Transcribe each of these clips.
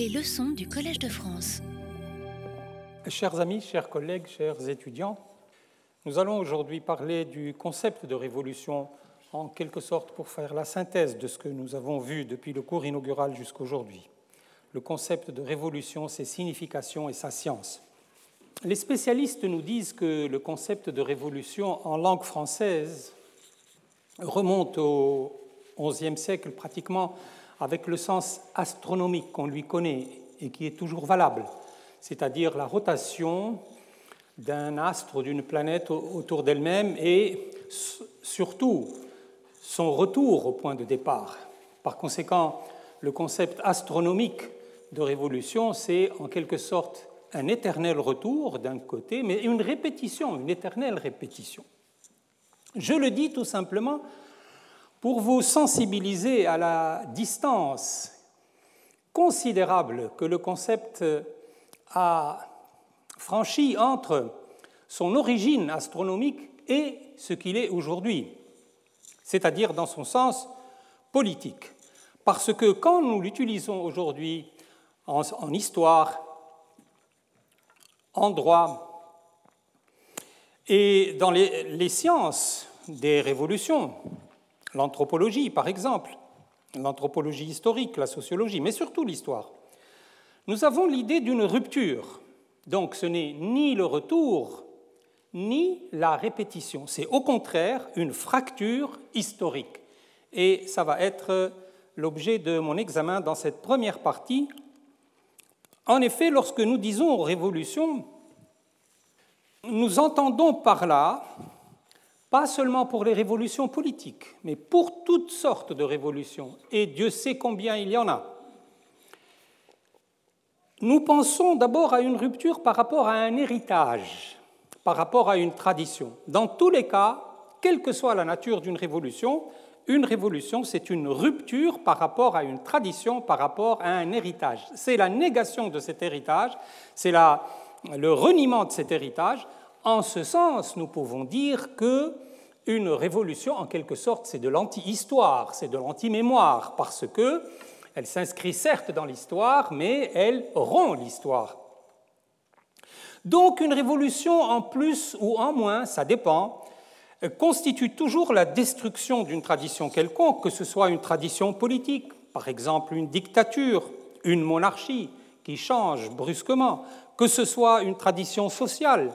Les leçons du Collège de France. Chers amis, chers collègues, chers étudiants, nous allons aujourd'hui parler du concept de révolution en quelque sorte pour faire la synthèse de ce que nous avons vu depuis le cours inaugural jusqu'aujourd'hui. Le concept de révolution, ses significations et sa science. Les spécialistes nous disent que le concept de révolution en langue française remonte au XIe siècle pratiquement avec le sens astronomique qu'on lui connaît et qui est toujours valable, c'est-à-dire la rotation d'un astre ou d'une planète autour d'elle-même et surtout son retour au point de départ. Par conséquent, le concept astronomique de révolution, c'est en quelque sorte un éternel retour d'un côté, mais une répétition, une éternelle répétition. Je le dis tout simplement pour vous sensibiliser à la distance considérable que le concept a franchie entre son origine astronomique et ce qu'il est aujourd'hui, c'est-à-dire dans son sens politique. Parce que quand nous l'utilisons aujourd'hui en, histoire, en droit et dans les sciences des révolutions, l'anthropologie par exemple, l'anthropologie historique, la sociologie, mais surtout l'histoire, nous avons l'idée d'une rupture. Donc ce n'est ni le retour, ni la répétition. C'est au contraire une fracture historique. Et ça va être l'objet de mon examen dans cette première partie. En effet, lorsque nous disons révolution, nous entendons par là pas seulement pour les révolutions politiques, mais pour toutes sortes de révolutions, et Dieu sait combien il y en a. Nous pensons d'abord à une rupture par rapport à un héritage, par rapport à une tradition. Dans tous les cas, quelle que soit la nature d'une révolution, une révolution, c'est une rupture par rapport à une tradition, par rapport à un héritage. C'est la négation de cet héritage, c'est le reniement de cet héritage, en ce sens, nous pouvons dire que une révolution, en quelque sorte, c'est de l'anti-histoire, c'est de l'anti-mémoire, parce que elle s'inscrit certes dans l'histoire, mais elle rompt l'histoire. Donc une révolution en plus ou en moins, ça dépend, constitue toujours la destruction d'une tradition quelconque, que ce soit une tradition politique, par exemple une dictature, une monarchie qui change brusquement, que ce soit une tradition sociale,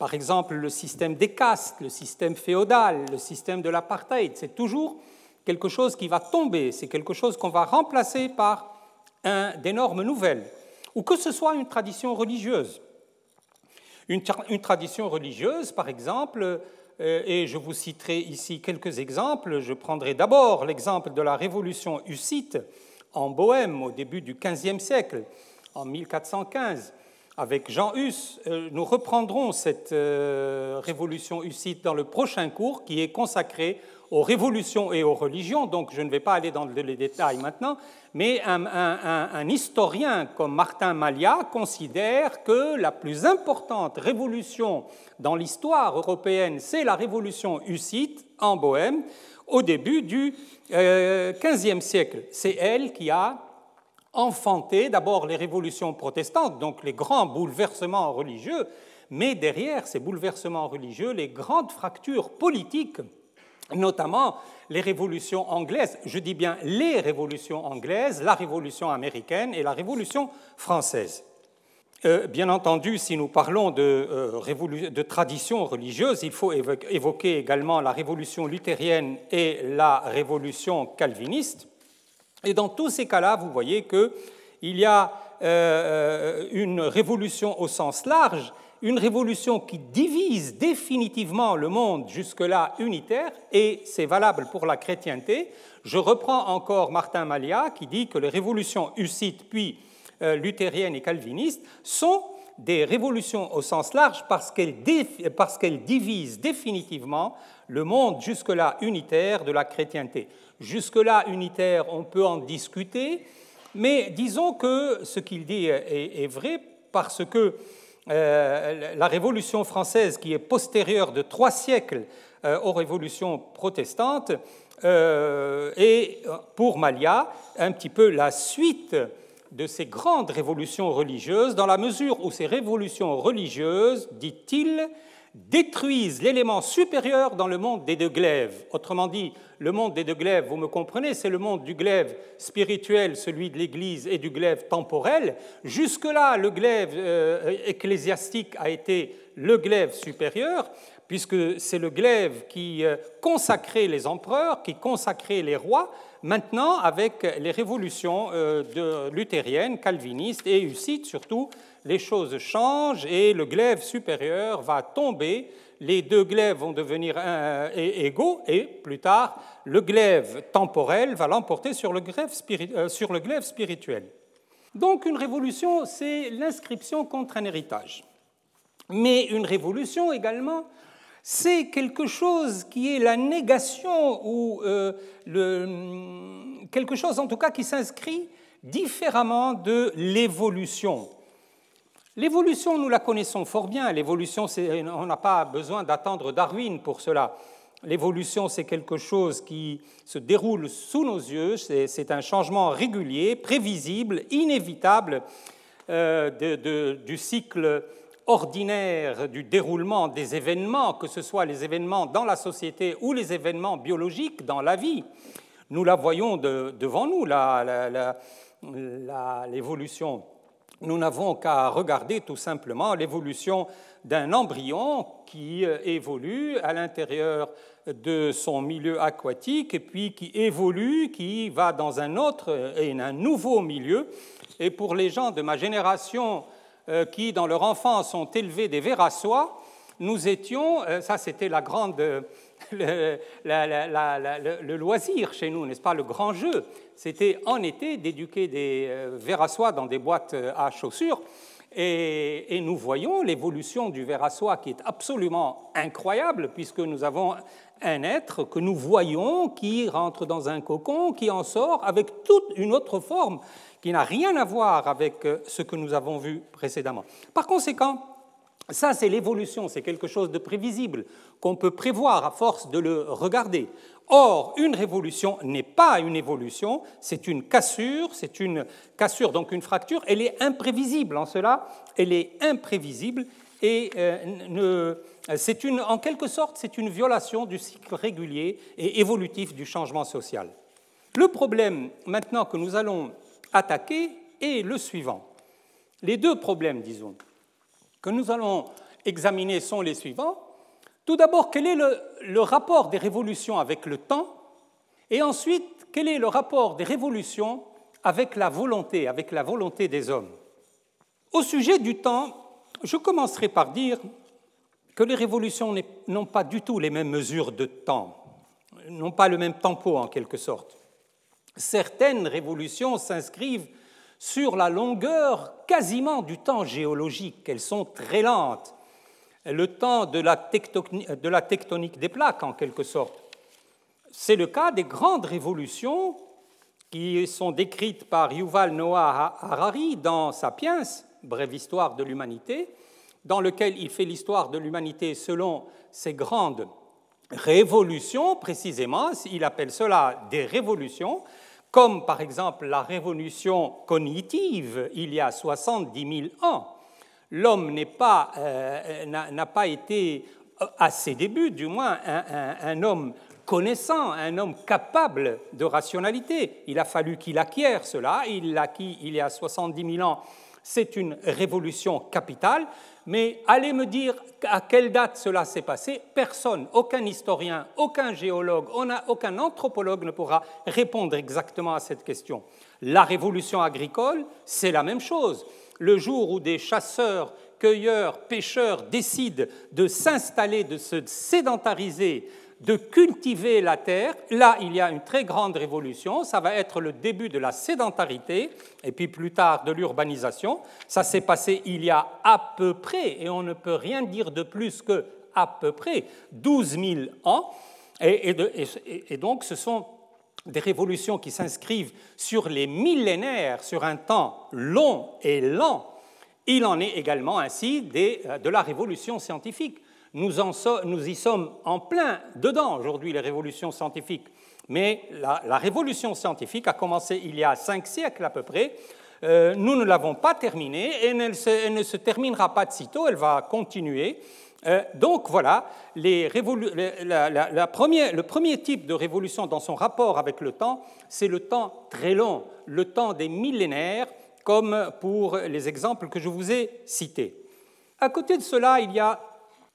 par exemple, le système des castes, le système féodal, le système de l'apartheid, c'est toujours quelque chose qui va tomber, c'est quelque chose qu'on va remplacer par des normes nouvelles, ou que ce soit une tradition religieuse. Une, tradition religieuse, par exemple, euh, et je vous citerai ici quelques exemples. Je prendrai d'abord l'exemple de la révolution hussite en Bohême au début du XVe siècle, en 1415 avec Jean Hus, euh, nous reprendrons cette euh, révolution hussite dans le prochain cours qui est consacré aux révolutions et aux religions, donc je ne vais pas aller dans les détails maintenant, mais un, historien comme Martin Malia considère que la plus importante révolution dans l'histoire européenne, c'est la révolution hussite en Bohême au début du XVe euh, siècle. C'est elle qui a enfanté d'abord les révolutions protestantes, donc les grands bouleversements religieux, mais derrière ces bouleversements religieux, les grandes fractures politiques, notamment les révolutions anglaises, je dis bien les révolutions anglaises, la révolution américaine et la révolution française. Euh, bien entendu, si nous parlons de, euh, de tradition religieuse, il faut évoquer également la révolution luthérienne et la révolution calviniste. Et dans tous ces cas-là, vous voyez qu'il y a euh, une révolution au sens large, une révolution qui divise définitivement le monde jusque-là unitaire, et c'est valable pour la chrétienté. Je reprends encore Martin Malia qui dit que les révolutions hussites puis euh, luthériennes et calvinistes sont des révolutions au sens large parce qu'elles divisent définitivement le monde jusque-là unitaire de la chrétienté. Jusque-là unitaire, on peut en discuter, mais disons que ce qu'il dit est, vrai parce que euh, la Révolution française, qui est postérieure de trois siècles euh, aux révolutions protestantes, euh, est pour Malia un petit peu la suite de ces grandes révolutions religieuses, dans la mesure où ces révolutions religieuses, dit-il, détruisent l'élément supérieur dans le monde des deux glaives. Autrement dit, le monde des deux glaives, vous me comprenez, c'est le monde du glaive spirituel, celui de l'Église, et du glaive temporel. Jusque-là, le glaive euh, ecclésiastique a été le glaive supérieur, puisque c'est le glaive qui euh, consacrait les empereurs, qui consacrait les rois. Maintenant, avec les révolutions euh, luthériennes, calvinistes et hussites surtout, les choses changent et le glaive supérieur va tomber, les deux glaives vont devenir égaux et plus tard, le glaive temporel va l'emporter euh, sur le glaive spirituel. Donc une révolution, c'est l'inscription contre un héritage. Mais une révolution également, c'est quelque chose qui est la négation ou euh, quelque chose en tout cas qui s'inscrit différemment de l'évolution. L'évolution, nous la connaissons fort bien. L'évolution, on n'a pas besoin d'attendre Darwin pour cela. L'évolution, c'est quelque chose qui se déroule sous nos yeux, c'est un changement régulier, prévisible, inévitable euh, du cycle ordinaire du déroulement des événements, que ce soit les événements dans la société ou les événements biologiques dans la vie. Nous la voyons devant nous, l'évolution nous n'avons qu'à regarder tout simplement l'évolution d'un embryon qui euh, évolue à l'intérieur de son milieu aquatique et puis qui évolue, qui va dans un autre et un nouveau milieu. Et pour les gens de ma génération euh, qui, dans leur enfance, ont élevé des soie, nous étions, euh, ça c'était la grande le, le, loisir chez nous, n'est-ce pas, le grand jeu, c'était en été d'éduquer des euh, soie dans des boîtes euh, à chaussures. Et, nous voyons l'évolution du soie qui est absolument incroyable, puisque nous avons un être que nous voyons qui rentre dans un cocon, qui en sort avec toute une autre forme qui n'a rien à voir avec euh, ce que nous avons vu précédemment. Par conséquent, ça, c'est l'évolution, c'est quelque chose de prévisible qu'on peut prévoir à force de le regarder. Or, une révolution n'est pas une évolution, c'est une cassure, c'est une cassure, donc une fracture, elle est imprévisible en cela, elle est imprévisible et euh, c'est en quelque sorte, c'est une violation du cycle régulier et évolutif du changement social. Le problème maintenant que nous allons attaquer est le suivant. Les deux problèmes, disons que nous allons examiner sont les suivants. Tout d'abord, quel est le, rapport des révolutions avec le temps? Et ensuite, quel est le rapport des révolutions avec la volonté, avec la volonté des hommes? Au sujet du temps, je commencerai par dire que les révolutions n'ont pas du tout les mêmes mesures de temps, n'ont pas le même tempo en quelque sorte. Certaines révolutions s'inscrivent sur la longueur quasiment du temps géologique. Elles sont très lentes. Le temps de la, tectonique des plaques, en quelque sorte. C'est le cas des grandes révolutions qui sont décrites par Yuval Noah Harari dans Sapiens, brève histoire de l'humanité, dans lequel il fait l'histoire de l'humanité selon ces grandes révolutions, précisément, il appelle cela des révolutions, comme par exemple la révolution cognitive il y a 70 000 ans. L'homme euh, n'a pas, été, euh, à ses débuts du moins, un, homme connaissant, un homme capable de rationalité. Il a fallu qu'il acquiert cela, il l'a acquis il y a 70 000 ans. C'est une révolution capitale, mais allez me dire à quelle date cela s'est passé, personne, aucun historien, aucun géologue, aucun anthropologue ne pourra répondre exactement à cette question. La révolution agricole, c'est la même chose. Le jour où des chasseurs, cueilleurs, pêcheurs décident de s'installer, de se sédentariser de cultiver la terre. Là, il y a une très grande révolution. Ça va être le début de la sédentarité et puis plus tard de l'urbanisation. Ça s'est passé il y a à peu près, et on ne peut rien dire de plus que à peu près 12 000 ans. Et, et donc, ce sont des révolutions qui s'inscrivent sur les millénaires, sur un temps long et lent. Il en est également ainsi de la révolution scientifique. Nous, y sommes en plein dedans aujourd'hui, les révolutions scientifiques. Mais la, révolution scientifique a commencé il y a cinq siècles à peu près, nous ne l'avons pas terminée et elle, ne se terminera pas de sitôt, elle va continuer. donc voilà, le premier type de révolution dans son rapport avec le temps, c'est le temps très long, le temps des millénaires, comme pour les exemples que je vous ai cités. À côté de cela, il y a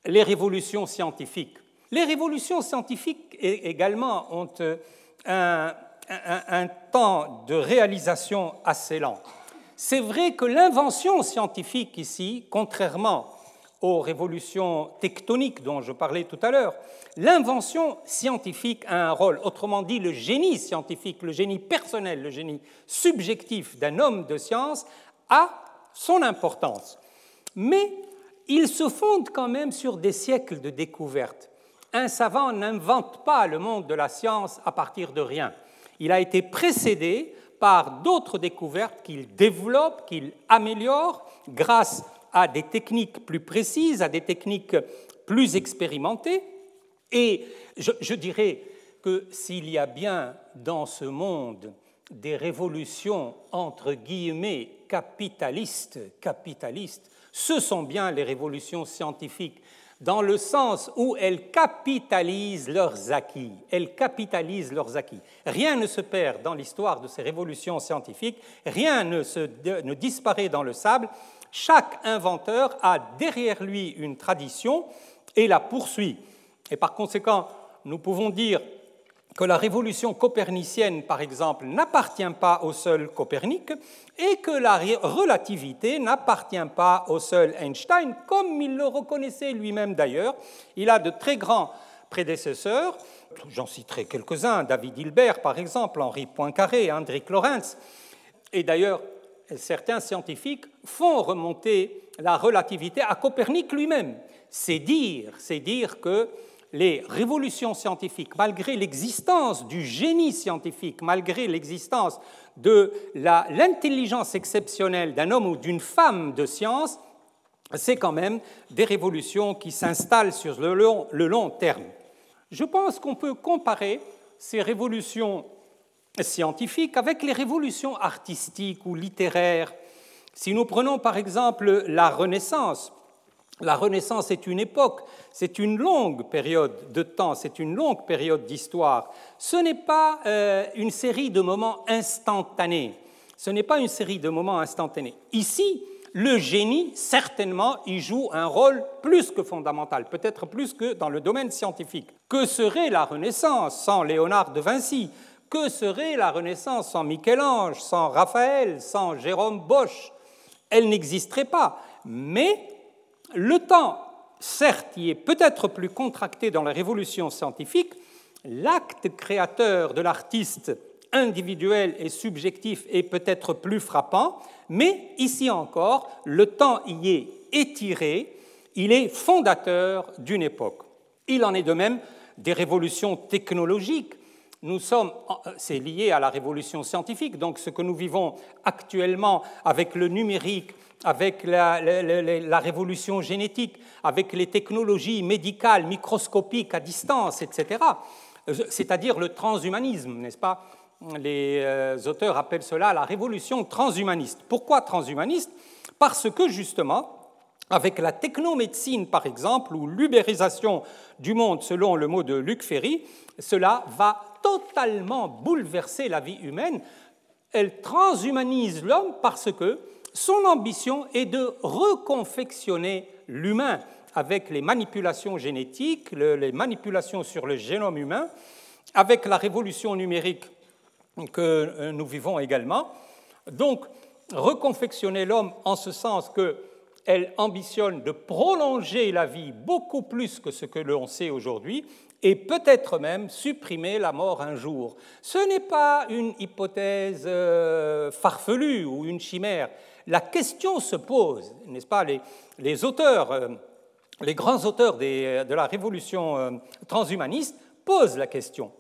les révolutions scientifiques. Les révolutions scientifiques également ont euh, un, temps de réalisation assez lent. C'est vrai que l'invention scientifique ici, contrairement aux révolutions tectoniques dont je parlais tout à l'heure, l'invention scientifique a un rôle, autrement dit le génie scientifique, le génie personnel, le génie subjectif d'un homme de science a son importance. Mais il se fonde quand même sur des siècles de découvertes. Un savant n'invente pas le monde de la science à partir de rien. Il a été précédé par d'autres découvertes qu'il développe, qu'il améliore grâce à des techniques plus précises, à des techniques plus expérimentées. Et je, je dirais que s'il y a bien dans ce monde des révolutions entre guillemets capitalistes, capitalistes, ce sont bien les révolutions scientifiques, dans le sens où elles capitalisent leurs acquis. Elles capitalisent leurs acquis. Rien ne se perd dans l'histoire de ces révolutions scientifiques, rien ne, ne disparaît dans le sable. Chaque inventeur a derrière lui une tradition et la poursuit. Et par conséquent, nous pouvons dire que la révolution copernicienne, par exemple, n'appartient pas au seul Copernic et que la relativité n'appartient pas au seul Einstein, comme il le reconnaissait lui-même d'ailleurs. Il a de très grands prédécesseurs, j'en citerai quelques-uns, David Hilbert par exemple, Henri Poincaré, Hendrik Lorentz, et d'ailleurs certains scientifiques font remonter la relativité à Copernic lui-même. C'est dire, c'est dire que les révolutions scientifiques, malgré l'existence du génie scientifique, malgré l'existence de l'intelligence exceptionnelle d'un homme ou d'une femme de science, c'est quand même des révolutions qui s'installent sur le long, terme. Je pense qu'on peut comparer ces révolutions scientifiques avec les révolutions artistiques ou littéraires. Si nous prenons par exemple la Renaissance, la Renaissance est une époque, c'est une longue période de temps, c'est une longue période d'histoire. Ce n'est pas euh, une série de moments instantanés. Ce n'est pas une série de moments instantanés. Ici, le génie, certainement, y joue un rôle plus que fondamental, peut-être plus que dans le domaine scientifique. Que serait la Renaissance sans Léonard de Vinci? Que serait la Renaissance sans Michel-Ange, sans Raphaël, sans Jérôme Bosch? Elle n'existerait pas. Mais le temps, certes, y est peut-être plus contracté dans la révolution scientifique, l'acte créateur de l'artiste individuel et subjectif est peut-être plus frappant, mais ici encore, le temps y est étiré, il est fondateur d'une époque. Il en est de même des révolutions technologiques. Nous sommes, c'est lié à la révolution scientifique, donc ce que nous vivons actuellement avec le numérique, avec la, révolution génétique, avec les technologies médicales, microscopiques à distance, etc. C'est-à-dire le transhumanisme, n'est-ce pas? Les euh, auteurs appellent cela la révolution transhumaniste. Pourquoi transhumaniste? Parce que justement, avec la technomédecine, par exemple, ou l'ubérisation du monde, selon le mot de Luc Ferry, cela va totalement bouleverser la vie humaine. Elle transhumanise l'homme parce que son ambition est de reconfectionner l'humain avec les manipulations génétiques, les manipulations sur le génome humain, avec la révolution numérique que euh, nous vivons également. Donc, reconfectionner l'homme en ce sens qu'elle ambitionne de prolonger la vie beaucoup plus que ce que l'on sait aujourd'hui, et peut-être même supprimer la mort un jour. Ce n'est pas une hypothèse euh, farfelue ou une chimère, la question se pose, n'est-ce pas les, auteurs, euh, les grands auteurs de la révolution euh, transhumaniste posent la question.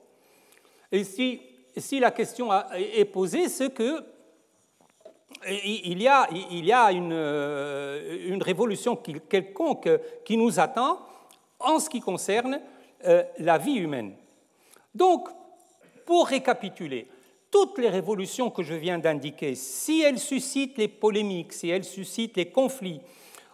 Et si, la question est posée, c'est que il y a, il y a une, euh, une, révolution quelconque qui nous attend en ce qui concerne la vie humaine. Donc, pour récapituler, toutes les révolutions que je viens d'indiquer, si elles suscitent les polémiques, si elles suscitent les conflits,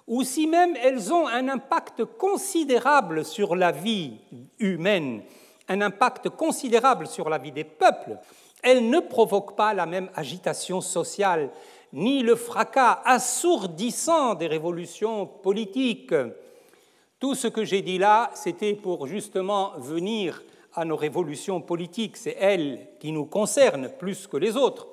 ou si même elles ont un impact considérable sur la vie humaine, un impact considérable sur la vie des peuples, elles ne provoquent pas la même agitation sociale, ni le fracas assourdissant des révolutions politiques. Tout ce que j'ai dit là, c'était pour justement venir à nos révolutions politiques, c'est elles qui nous concernent plus que les autres.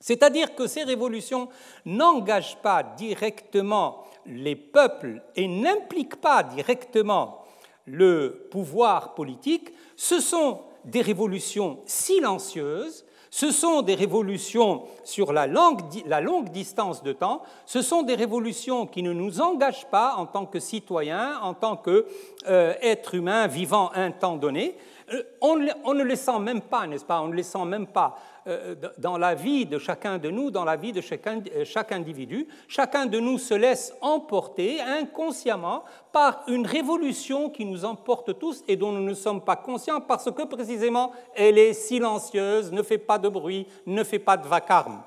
C'est-à-dire que ces révolutions n'engagent pas directement les peuples et n'impliquent pas directement le pouvoir politique, ce sont des révolutions silencieuses, ce sont des révolutions sur la longue, distance de temps, ce sont des révolutions qui ne nous engagent pas en tant que citoyens, en tant qu'êtres euh, humains vivant un temps donné, euh, on, ne les sent même pas, n'est-ce pas? On ne les sent même pas euh, dans la vie de chacun de nous, dans la vie de euh, chaque individu. Chacun de nous se laisse emporter inconsciemment par une révolution qui nous emporte tous et dont nous ne sommes pas conscients parce que précisément elle est silencieuse, ne fait pas de bruit, ne fait pas de vacarme.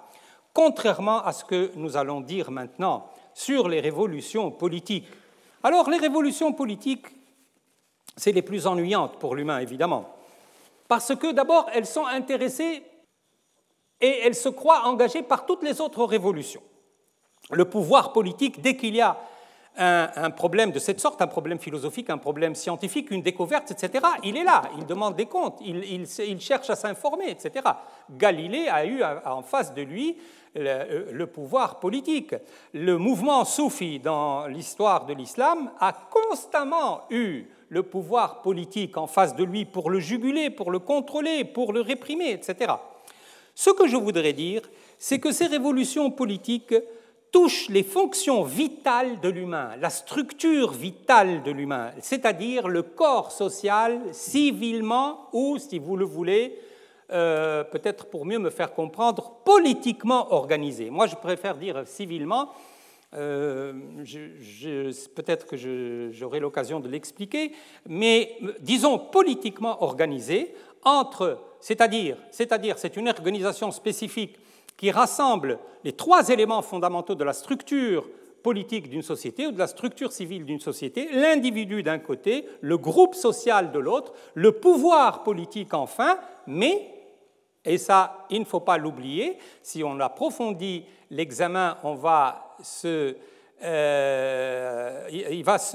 Contrairement à ce que nous allons dire maintenant sur les révolutions politiques. Alors les révolutions politiques c'est les plus ennuyantes pour l'humain, évidemment. Parce que d'abord, elles sont intéressées et elles se croient engagées par toutes les autres révolutions. Le pouvoir politique, dès qu'il y a un, problème de cette sorte, un problème philosophique, un problème scientifique, une découverte, etc., il est là, il demande des comptes, il, cherche à s'informer, etc. Galilée a eu en face de lui le, pouvoir politique. Le mouvement soufi dans l'histoire de l'islam a constamment eu le pouvoir politique en face de lui pour le juguler, pour le contrôler, pour le réprimer, etc. Ce que je voudrais dire, c'est que ces révolutions politiques touchent les fonctions vitales de l'humain, la structure vitale de l'humain, c'est-à-dire le corps social civilement ou, si vous le voulez, euh, peut-être pour mieux me faire comprendre, politiquement organisé. Moi, je préfère dire civilement euh, peut-être que j'aurai l'occasion de l'expliquer, mais disons politiquement organisée entre, c'est-à-dire, c'est-à-dire, c'est une organisation spécifique qui rassemble les trois éléments fondamentaux de la structure politique d'une société ou de la structure civile d'une société, l'individu d'un côté, le groupe social de l'autre, le pouvoir politique enfin, mais, et ça, il ne faut pas l'oublier, si on approfondit l'examen, on va euh,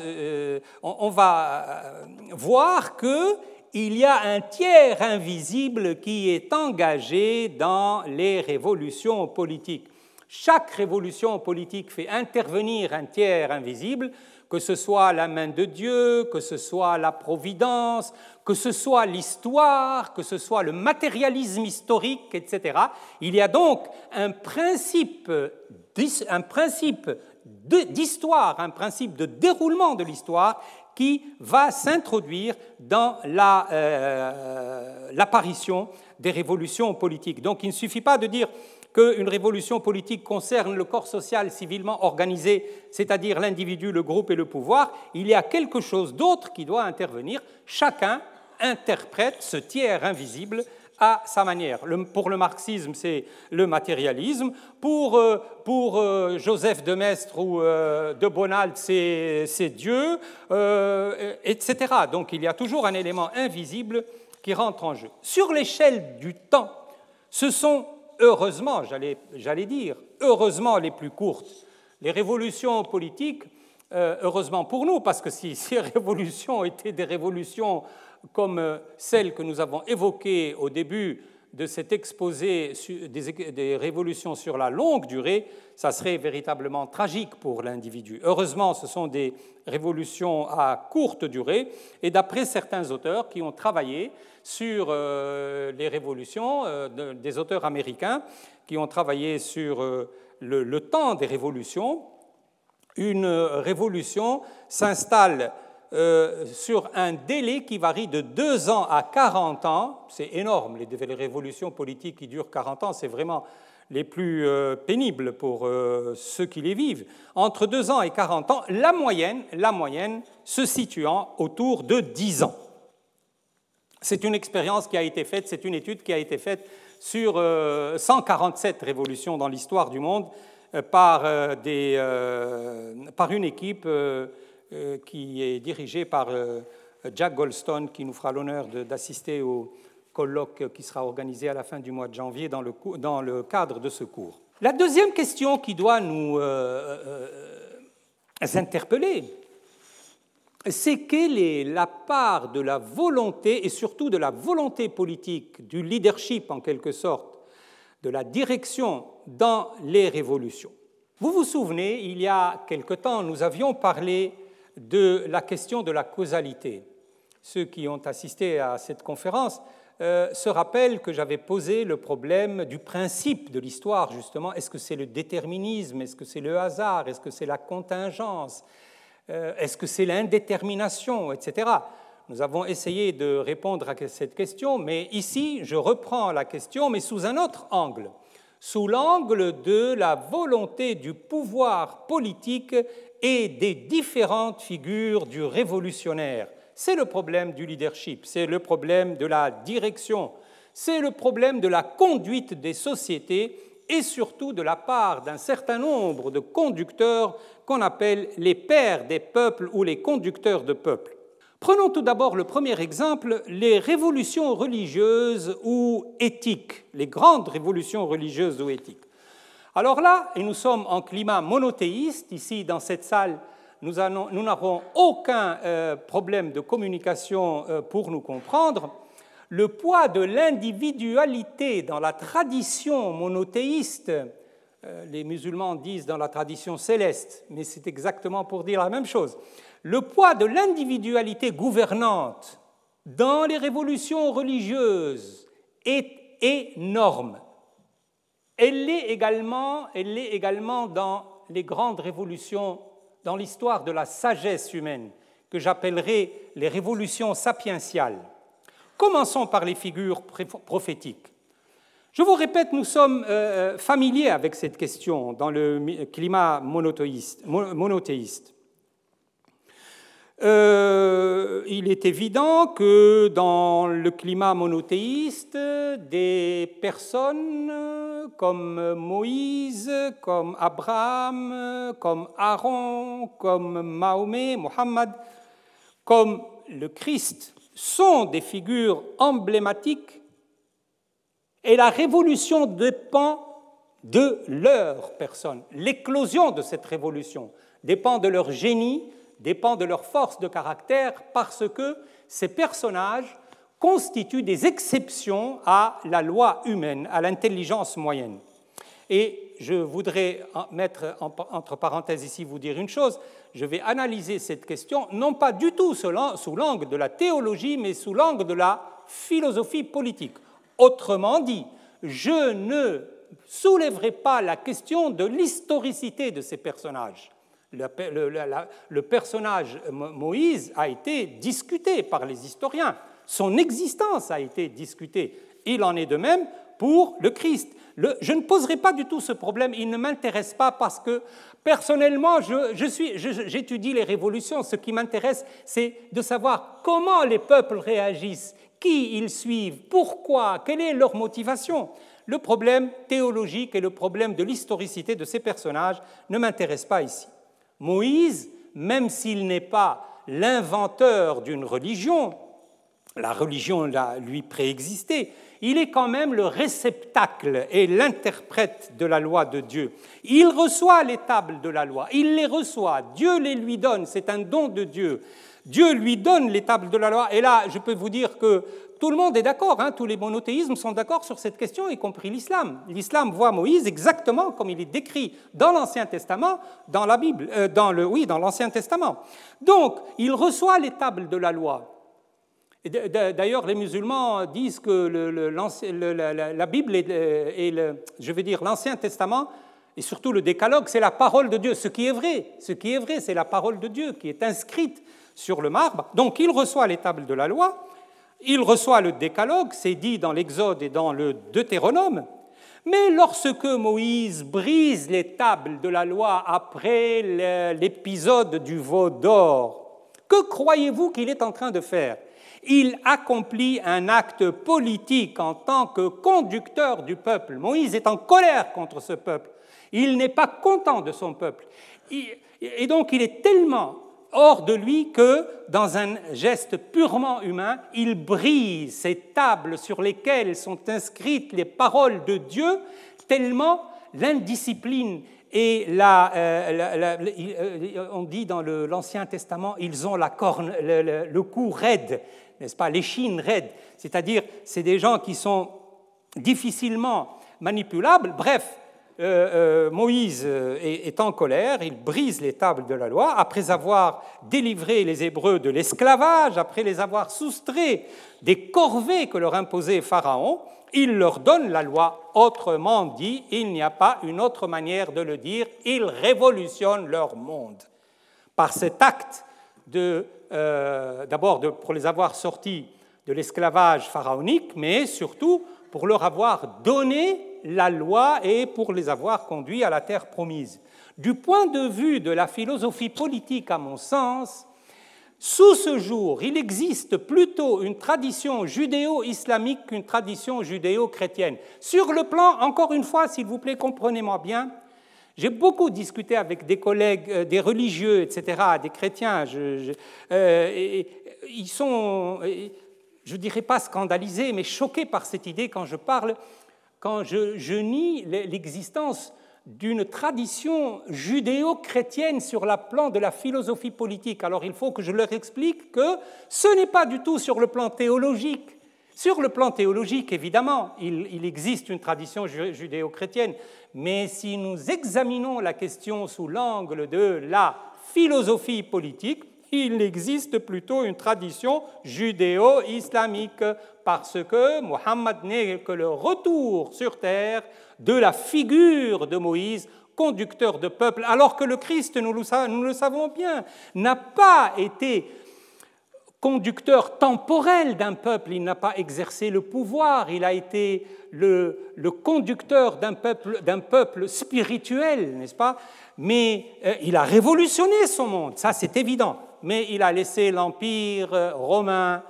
euh, on, va euh, voir qu'il y a un tiers invisible qui est engagé dans les révolutions politiques. Chaque révolution politique fait intervenir un tiers invisible, que ce soit la main de Dieu, que ce soit la providence, que ce soit l'histoire, que ce soit le matérialisme historique, etc. Il y a donc un principe un principe d'histoire, un principe de déroulement de l'histoire qui va s'introduire dans euh, l'apparition des révolutions politiques. Donc il ne suffit pas de dire qu'une révolution politique concerne le corps social civilement organisé, c'est-à-dire l'individu, le groupe et le pouvoir, il y a quelque chose d'autre qui doit intervenir. Chacun interprète ce tiers invisible à sa manière. pour le marxisme, c'est le matérialisme. Pour, euh, pour euh, Joseph de Maistre ou euh, de Bonald, c'est Dieu, etc. Donc il y a toujours un élément invisible qui rentre en jeu. Sur l'échelle du temps, ce sont heureusement, j'allais dire, heureusement les plus courtes. Les révolutions politiques, heureusement pour nous, parce que si ces révolutions étaient des révolutions comme euh, celle que nous avons évoquée au début de cet exposé des révolutions sur la longue durée, ça serait véritablement tragique pour l'individu. Heureusement, ce sont des révolutions à courte durée, et d'après certains auteurs qui ont travaillé sur euh, les révolutions, euh, des auteurs américains qui ont travaillé sur le temps des révolutions, une révolution s'installe euh, sur un délai qui varie de 2 ans à 40 ans. C'est énorme, les, révolutions politiques qui durent 40 ans, c'est vraiment les plus euh, pénibles pour euh, ceux qui les vivent. Entre 2 ans et 40 ans, la moyenne, la moyenne se situant autour de 10 ans. C'est une expérience qui a été faite, c'est une étude qui a été faite sur 147 révolutions dans l'histoire du monde par, une équipe qui est dirigée par Jack Goldstone, qui nous fera l'honneur d'assister au colloque qui sera organisé à la fin du mois de janvier dans le, dans le cadre de ce cours. La deuxième question qui doit nous interpeller, c'est quelle est la part de la volonté, et surtout de la volonté politique, du leadership en quelque sorte, de la direction dans les révolutions? Vous vous souvenez, il y a quelque temps, nous avions parlé de la question de la causalité. Ceux qui ont assisté à cette conférence euh, se rappellent que j'avais posé le problème du principe de l'histoire, justement. Est-ce que c'est le déterminisme? Est-ce que c'est le hasard? Est-ce que c'est la contingence? Euh, Est-ce que c'est l'indétermination? Etc. Nous avons essayé de répondre à cette question, mais ici, je reprends la question, mais sous un autre angle, sous l'angle de la volonté du pouvoir politique et des différentes figures du révolutionnaire. C'est le problème du leadership, c'est le problème de la direction, c'est le problème de la conduite des sociétés et surtout de la part d'un certain nombre de conducteurs qu'on appelle les pères des peuples ou les conducteurs de peuples. Prenons tout d'abord le premier exemple, les révolutions religieuses ou éthiques, les grandes révolutions religieuses ou éthiques. Alors là, et nous sommes en climat monothéiste, ici dans cette salle, nous n'avons aucun euh, problème de communication euh, pour nous comprendre, le poids de l'individualité dans la tradition monothéiste, euh, les musulmans disent dans la tradition céleste, mais c'est exactement pour dire la même chose, le poids de l'individualité gouvernante dans les révolutions religieuses est énorme. Elle l'est également, également dans les grandes révolutions, dans l'histoire de la sagesse humaine, que j'appellerai les révolutions sapientiales. Commençons par les figures prophétiques. Je vous répète, nous sommes euh, euh, familiers avec cette question dans le climat monothéiste. Euh, il est évident que dans le climat monothéiste, des personnes comme Moïse, comme Abraham, comme Aaron, comme Mahomet, Mohammed, comme le Christ sont des figures emblématiques et la révolution dépend de leur personne. L'éclosion de cette révolution dépend de leur génie, dépend de leur force de caractère parce que ces personnages constituent des exceptions à la loi humaine, à l'intelligence moyenne. Et je voudrais mettre entre parenthèses ici vous dire une chose, je vais analyser cette question non pas du tout sous l'angle de la théologie, mais sous l'angle de la philosophie politique. Autrement dit, je ne soulèverai pas la question de l'historicité de ces personnages. Le, personnage Moïse a été discuté par les historiens. Son existence a été discutée. Il en est de même pour le Christ. je ne poserai pas du tout ce problème, il ne m'intéresse pas parce que personnellement, j'étudie les révolutions. Ce qui m'intéresse, c'est de savoir comment les peuples réagissent, qui ils suivent, pourquoi, quelle est leur motivation. Le problème théologique et le problème de l'historicité de ces personnages ne m'intéressent pas ici. Moïse, même s'il n'est pas l'inventeur d'une religion, la religion lui préexistait, il est quand même le réceptacle et l'interprète de la loi de Dieu. Il reçoit les tables de la loi, il les reçoit, Dieu les lui donne, c'est un don de Dieu. Dieu lui donne les tables de la loi. Et là, je peux vous dire que tout le monde est d'accord, hein, tous les monothéismes sont d'accord sur cette question, y compris l'islam. L'islam voit Moïse exactement comme il est décrit dans l'Ancien Testament, dans la Bible, euh, dans le, oui, dans l'Ancien Testament. Donc, il reçoit les tables de la loi. D'ailleurs, les musulmans disent que la, Bible et le, je veux dire l'Ancien Testament et surtout le Décalogue, c'est la parole de Dieu. Ce qui est vrai, ce qui est vrai, c'est la parole de Dieu qui est inscrite sur le marbre. Donc, il reçoit les tables de la loi, il reçoit le Décalogue, c'est dit dans l'Exode et dans le Deutéronome. Mais lorsque Moïse brise les tables de la loi après l'épisode du veau d'or, que croyez-vous qu'il est en train de faire? Il accomplit un acte politique en tant que conducteur du peuple. Moïse est en colère contre ce peuple. Il n'est pas content de son peuple. Et donc il est tellement hors de lui que, dans un geste purement humain, il brise ces tables sur lesquelles sont inscrites les paroles de Dieu, tellement l'indiscipline et euh, euh, on dit dans l'Ancien Testament, ils ont la corne, le, cou raide, n'est-ce pas, l'échine raide, c'est-à-dire c'est des gens qui sont difficilement manipulables. Bref, euh, Moïse est, en colère, il brise les tables de la loi, après avoir délivré les Hébreux de l'esclavage, après les avoir soustraits des corvées que leur imposait Pharaon, il leur donne la loi. Autrement dit, il n'y a pas une autre manière de le dire, il révolutionne leur monde. Par cet acte, euh, d'abord pour les avoir sortis de l'esclavage pharaonique, mais surtout pour leur avoir donné la loi et pour les avoir conduits à la terre promise. Du point de vue de la philosophie politique, à mon sens, sous ce jour, il existe plutôt une tradition judéo-islamique qu'une tradition judéo-chrétienne. Sur le plan, encore une fois, s'il vous plaît, comprenez-moi bien, j'ai beaucoup discuté avec des collègues, euh, des religieux, etc., des chrétiens. Euh, ils sont, je ne dirais pas scandalisés, mais choqués par cette idée quand je parle, quand je nie l'existence d'une tradition judéo-chrétienne sur le plan de la philosophie politique. Alors il faut que je leur explique que ce n'est pas du tout sur le plan théologique. Sur le plan théologique, évidemment, il, existe une tradition judéo-chrétienne, mais si nous examinons la question sous l'angle de la philosophie politique, il existe plutôt une tradition judéo-islamique, parce que Mohammed n'est que le retour sur terre de la figure de Moïse, conducteur de peuple, alors que le Christ, nous le, savons bien, n'a pas été conducteur temporel d'un peuple, il n'a pas exercé le pouvoir, il a été le, conducteur d'un peuple, peuple spirituel, n'est-ce pas? Mais euh, il a révolutionné son monde, ça c'est évident, mais il a laissé l'Empire euh, romain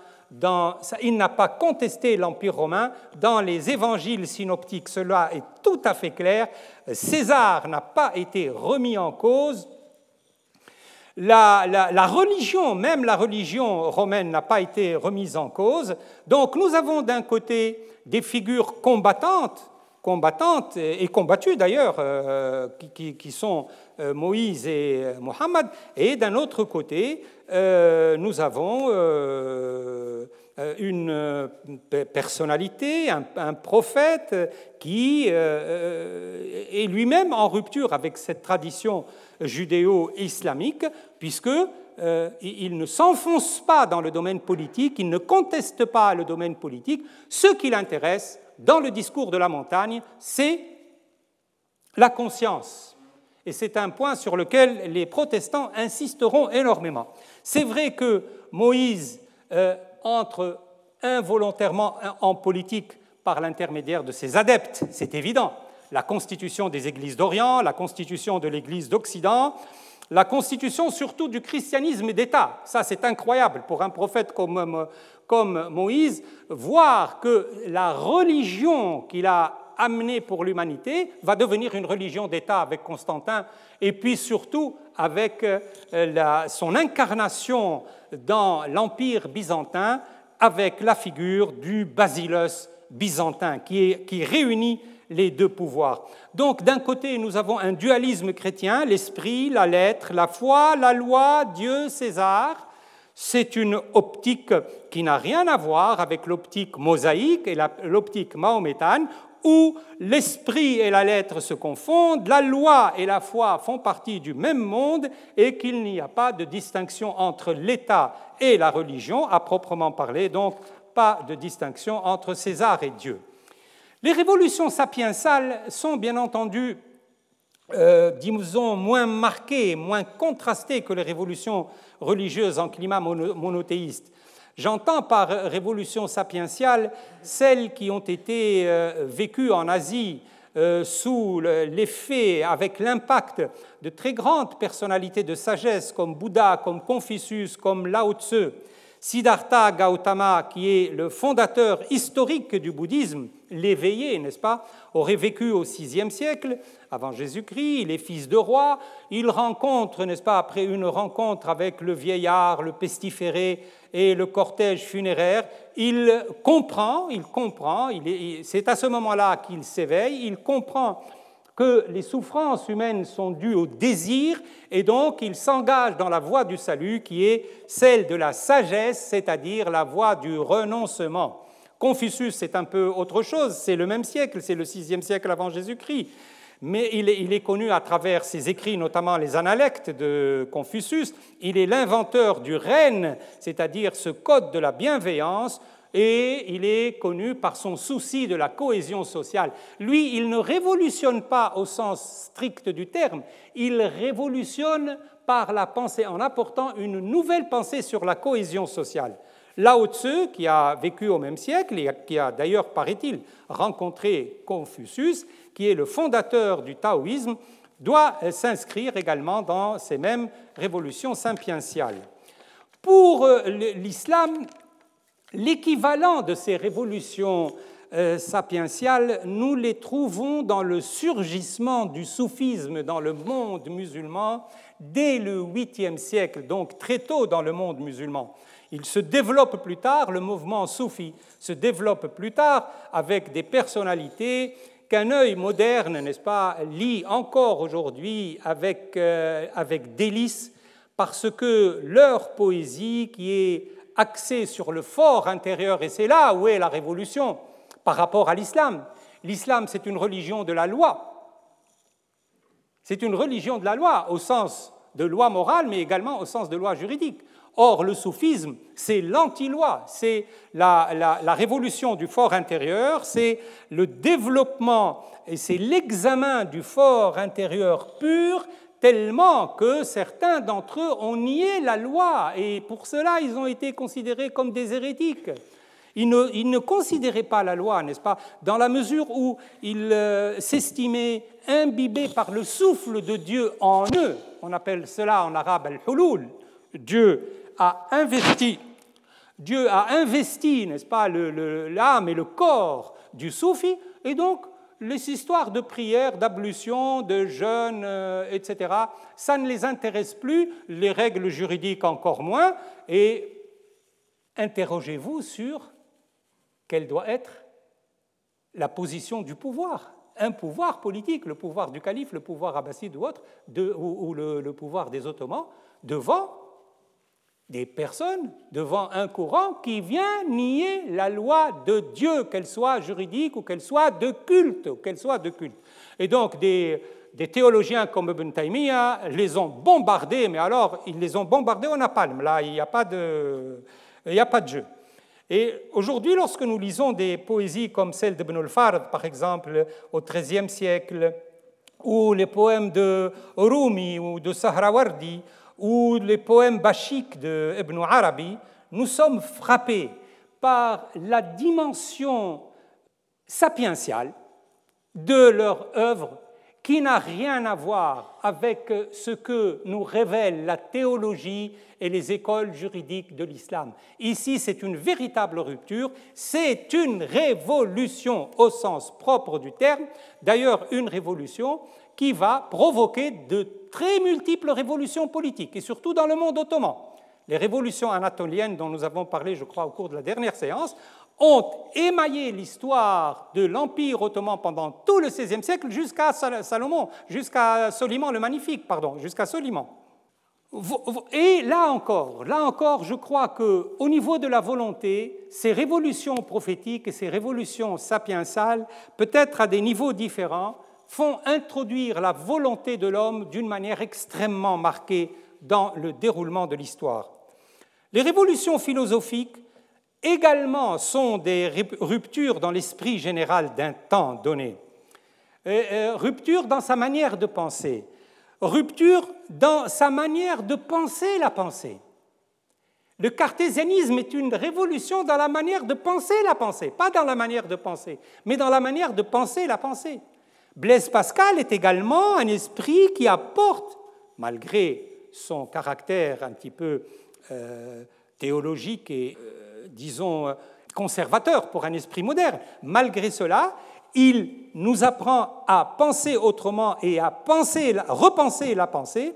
il n'a pas contesté l'Empire romain. Dans les évangiles synoptiques, cela est tout à fait clair. César n'a pas été remis en cause. La, la, religion, même la religion romaine, n'a pas été remise en cause. Donc nous avons d'un côté des figures combattantes, combattantes et combattues d'ailleurs, euh, qui, sont euh, Moïse et euh, Mohammed, et d'un autre côté, nous avons une personnalité, un, prophète qui est lui-même en rupture avec cette tradition judéo-islamique, puisque il ne s'enfonce pas dans le domaine politique, il ne conteste pas le domaine politique. Ce qui l'intéresse dans le discours de la montagne, c'est la conscience et c'est un point sur lequel les protestants insisteront énormément. C'est vrai que Moïse euh, entre involontairement en politique par l'intermédiaire de ses adeptes, c'est évident. La constitution des églises d'Orient, la constitution de l'Église d'Occident, la constitution surtout du christianisme d'État. Ça, c'est incroyable pour un prophète comme, comme Moïse, voir que la religion qu'il a amené pour l'humanité va devenir une religion d'État avec Constantin, et puis surtout avec euh, son incarnation dans l'Empire byzantin, avec la figure du basileus byzantin, qui réunit les deux pouvoirs. Donc d'un côté, nous avons un dualisme chrétien, l'esprit, la lettre, la foi, la loi, Dieu, César. C'est une optique qui n'a rien à voir avec l'optique mosaïque et l'optique mahométane, où l'esprit et la lettre se confondent, la loi et la foi font partie du même monde et qu'il n'y a pas de distinction entre l'État et la religion, à proprement parler, donc pas de distinction entre César et Dieu. Les révolutions sapiensales sont bien entendu, euh, disons, moins marquées, moins contrastées que les révolutions religieuses en climat monothéiste. J'entends par révolution sapientiale celles qui ont été euh, vécues en Asie euh, sous l'effet, avec l'impact de très grandes personnalités de sagesse comme Bouddha, comme Confucius, comme Lao Tzu. Siddhartha Gautama, qui est le fondateur historique du bouddhisme, l'éveillé, n'est-ce pas, aurait vécu au VIe siècle avant Jésus-Christ, il est fils de roi, il rencontre, n'est-ce pas, après une rencontre avec le vieillard, le pestiféré et le cortège funéraire, il comprend, il comprend, c'est à ce moment-là qu'il s'éveille, il comprend que les souffrances humaines sont dues au désir, et donc il s'engage dans la voie du salut qui est celle de la sagesse, c'est-à-dire la voie du renoncement. Confucius, c'est un peu autre chose, c'est le même siècle, c'est le sixième siècle avant Jésus-Christ, mais il est, il est, connu à travers ses écrits, notamment les analectes de Confucius. Il est l'inventeur du règne, c'est-à-dire ce code de la bienveillance et il est connu par son souci de la cohésion sociale. Lui, il ne révolutionne pas au sens strict du terme, il révolutionne par la pensée en apportant une nouvelle pensée sur la cohésion sociale. Lao Tzu, qui a vécu au même siècle et qui a d'ailleurs, paraît-il, rencontré Confucius, qui est le fondateur du taoïsme, doit s'inscrire également dans ces mêmes révolutions sapientiales. Pour l'islam, L'équivalent de ces révolutions euh, sapientiales, nous les trouvons dans le surgissement du soufisme dans le monde musulman dès le 8e siècle, donc très tôt dans le monde musulman. Il se développe plus tard, le mouvement soufi se développe plus tard avec des personnalités qu'un œil moderne, n'est-ce pas, lit encore aujourd'hui avec, euh, avec délice, parce que leur poésie, qui est axé sur le fort intérieur, et c'est là où est la révolution par rapport à l'islam. L'islam, c'est une religion de la loi. C'est une religion de la loi au sens de loi morale, mais également au sens de loi juridique. Or, le soufisme, c'est l'anti-loi, c'est la, la, révolution du fort intérieur, c'est le développement et c'est l'examen du fort intérieur pur tellement que certains d'entre eux ont nié la loi et pour cela ils ont été considérés comme des hérétiques. Ils ne, considéraient pas la loi, n'est-ce pas, dans la mesure où ils euh, s'estimaient imbibés par le souffle de Dieu en eux. On appelle cela en arabe al-hulul. Dieu a investi, Dieu a investi, n'est-ce pas, l'âme et le corps du soufi, et donc les histoires de prière, d'ablution, de jeûne, euh, etc., ça ne les intéresse plus, les règles juridiques encore moins, et interrogez-vous sur quelle doit être la position du pouvoir. Un pouvoir politique, le pouvoir du calife, le pouvoir abbasside ou autre, ou, le pouvoir des Ottomans, devant des personnes devant un courant qui vient nier la loi de Dieu, qu'elle soit juridique ou qu'elle soit de culte, qu'elle soit de culte. Et donc des, théologiens comme Ibn Taymiyyah les ont bombardés, mais alors ils les ont bombardés au napalm. Là, il n'y a pas de, il a pas de jeu. Et aujourd'hui, lorsque nous lisons des poésies comme celle d'Ibn al-Fard, par exemple, au XIIIe siècle, ou les poèmes de Rumi ou de Sahrawardi, ou les poèmes bachiques de Ibn Arabi, nous sommes frappés par la dimension sapientiale de leur œuvre qui n'a rien à voir avec ce que nous révèle la théologie et les écoles juridiques de l'islam. Ici, c'est une véritable rupture, c'est une révolution au sens propre du terme, d'ailleurs une révolution qui va provoquer de très multiples révolutions politiques, et surtout dans le monde ottoman. Les révolutions anatoliennes dont nous avons parlé, je crois, au cours de la dernière séance, ont émaillé l'histoire de l'Empire ottoman pendant tout le XVIe siècle jusqu'à Salomon, jusqu'à Soliman le Magnifique, pardon, jusqu'à Soliman. Et là encore, là encore, je crois que au niveau de la volonté, ces révolutions prophétiques et ces révolutions sapiensales, peut-être à des niveaux différents, font introduire la volonté de l'homme d'une manière extrêmement marquée dans le déroulement de l'histoire. Les révolutions philosophiques également sont des ruptures dans l'esprit général d'un temps donné, rupture dans sa manière de penser, rupture dans sa manière de penser la pensée. Le cartésianisme est une révolution dans la manière de penser la pensée, pas dans la manière de penser, mais dans la manière de penser la pensée. Blaise Pascal est également un esprit qui apporte, malgré son caractère un petit peu euh, théologique et, disons, conservateur pour un esprit moderne. Malgré cela, il nous apprend à penser autrement et à penser, repenser la pensée.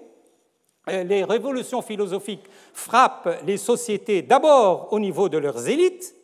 Les révolutions philosophiques frappent les sociétés d'abord au niveau de leurs élites.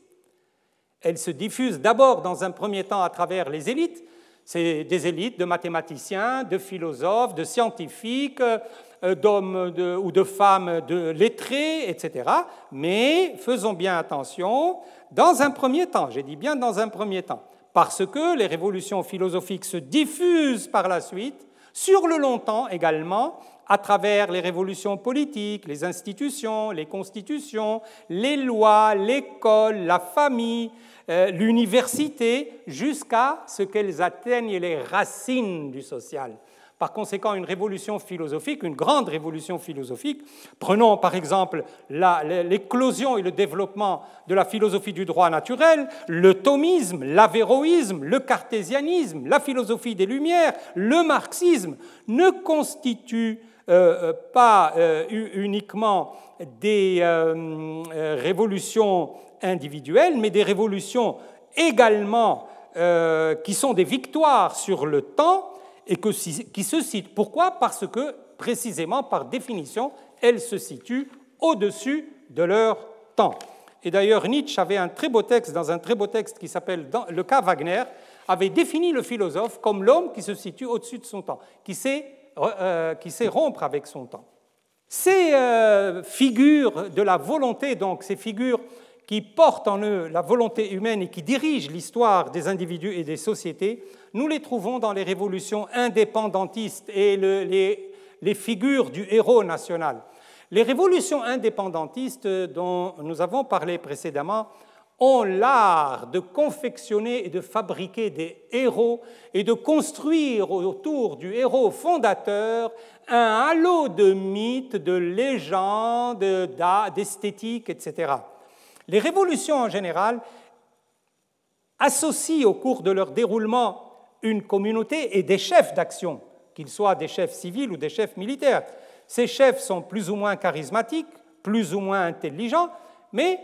Elles se diffusent d'abord dans un premier temps à travers les élites. C'est des élites de mathématiciens, de philosophes, de scientifiques, euh, d'hommes ou de femmes de lettrés, etc. Mais faisons bien attention, dans un premier temps, j'ai dit bien dans un premier temps, parce que les révolutions philosophiques se diffusent par la suite, sur le long temps également, à travers les révolutions politiques, les institutions, les constitutions, les lois, l'école, la famille, l'université, jusqu'à ce qu'elles atteignent les racines du social. Par conséquent, une révolution philosophique, une grande révolution philosophique, prenons par exemple l'éclosion et le développement de la philosophie du droit naturel, le thomisme, l'avéroïsme, le cartésianisme, la philosophie des Lumières, le marxisme, ne constituent euh, euh, pas euh, uniquement des révolutions individuelles, mais des révolutions également qui sont des victoires sur le temps et qui se citent. Pourquoi? Parce que, précisément, par définition, elles se situent au-dessus de leur temps. Et d'ailleurs, Nietzsche avait un très beau texte, dans un très beau texte qui s'appelle Le cas Wagner, avait défini le philosophe comme l'homme qui se situe au-dessus de son temps, qui sait, euh, qui sait rompre avec son temps. Ces euh, figures de la volonté, donc ces figures qui portent en eux la volonté humaine et qui dirigent l'histoire des individus et des sociétés, nous les trouvons dans les révolutions indépendantistes et les, les figures du héros national. Les révolutions indépendantistes dont nous avons parlé précédemment ont l'art de confectionner et de fabriquer des héros et de construire autour du héros fondateur un halo de mythes, de légendes, d'esthétique, etc. Les révolutions en général associent au cours de leur déroulement une communauté et des chefs d'action, qu'ils soient des chefs civils ou des chefs militaires. Ces chefs sont plus ou moins charismatiques, plus ou moins intelligents, mais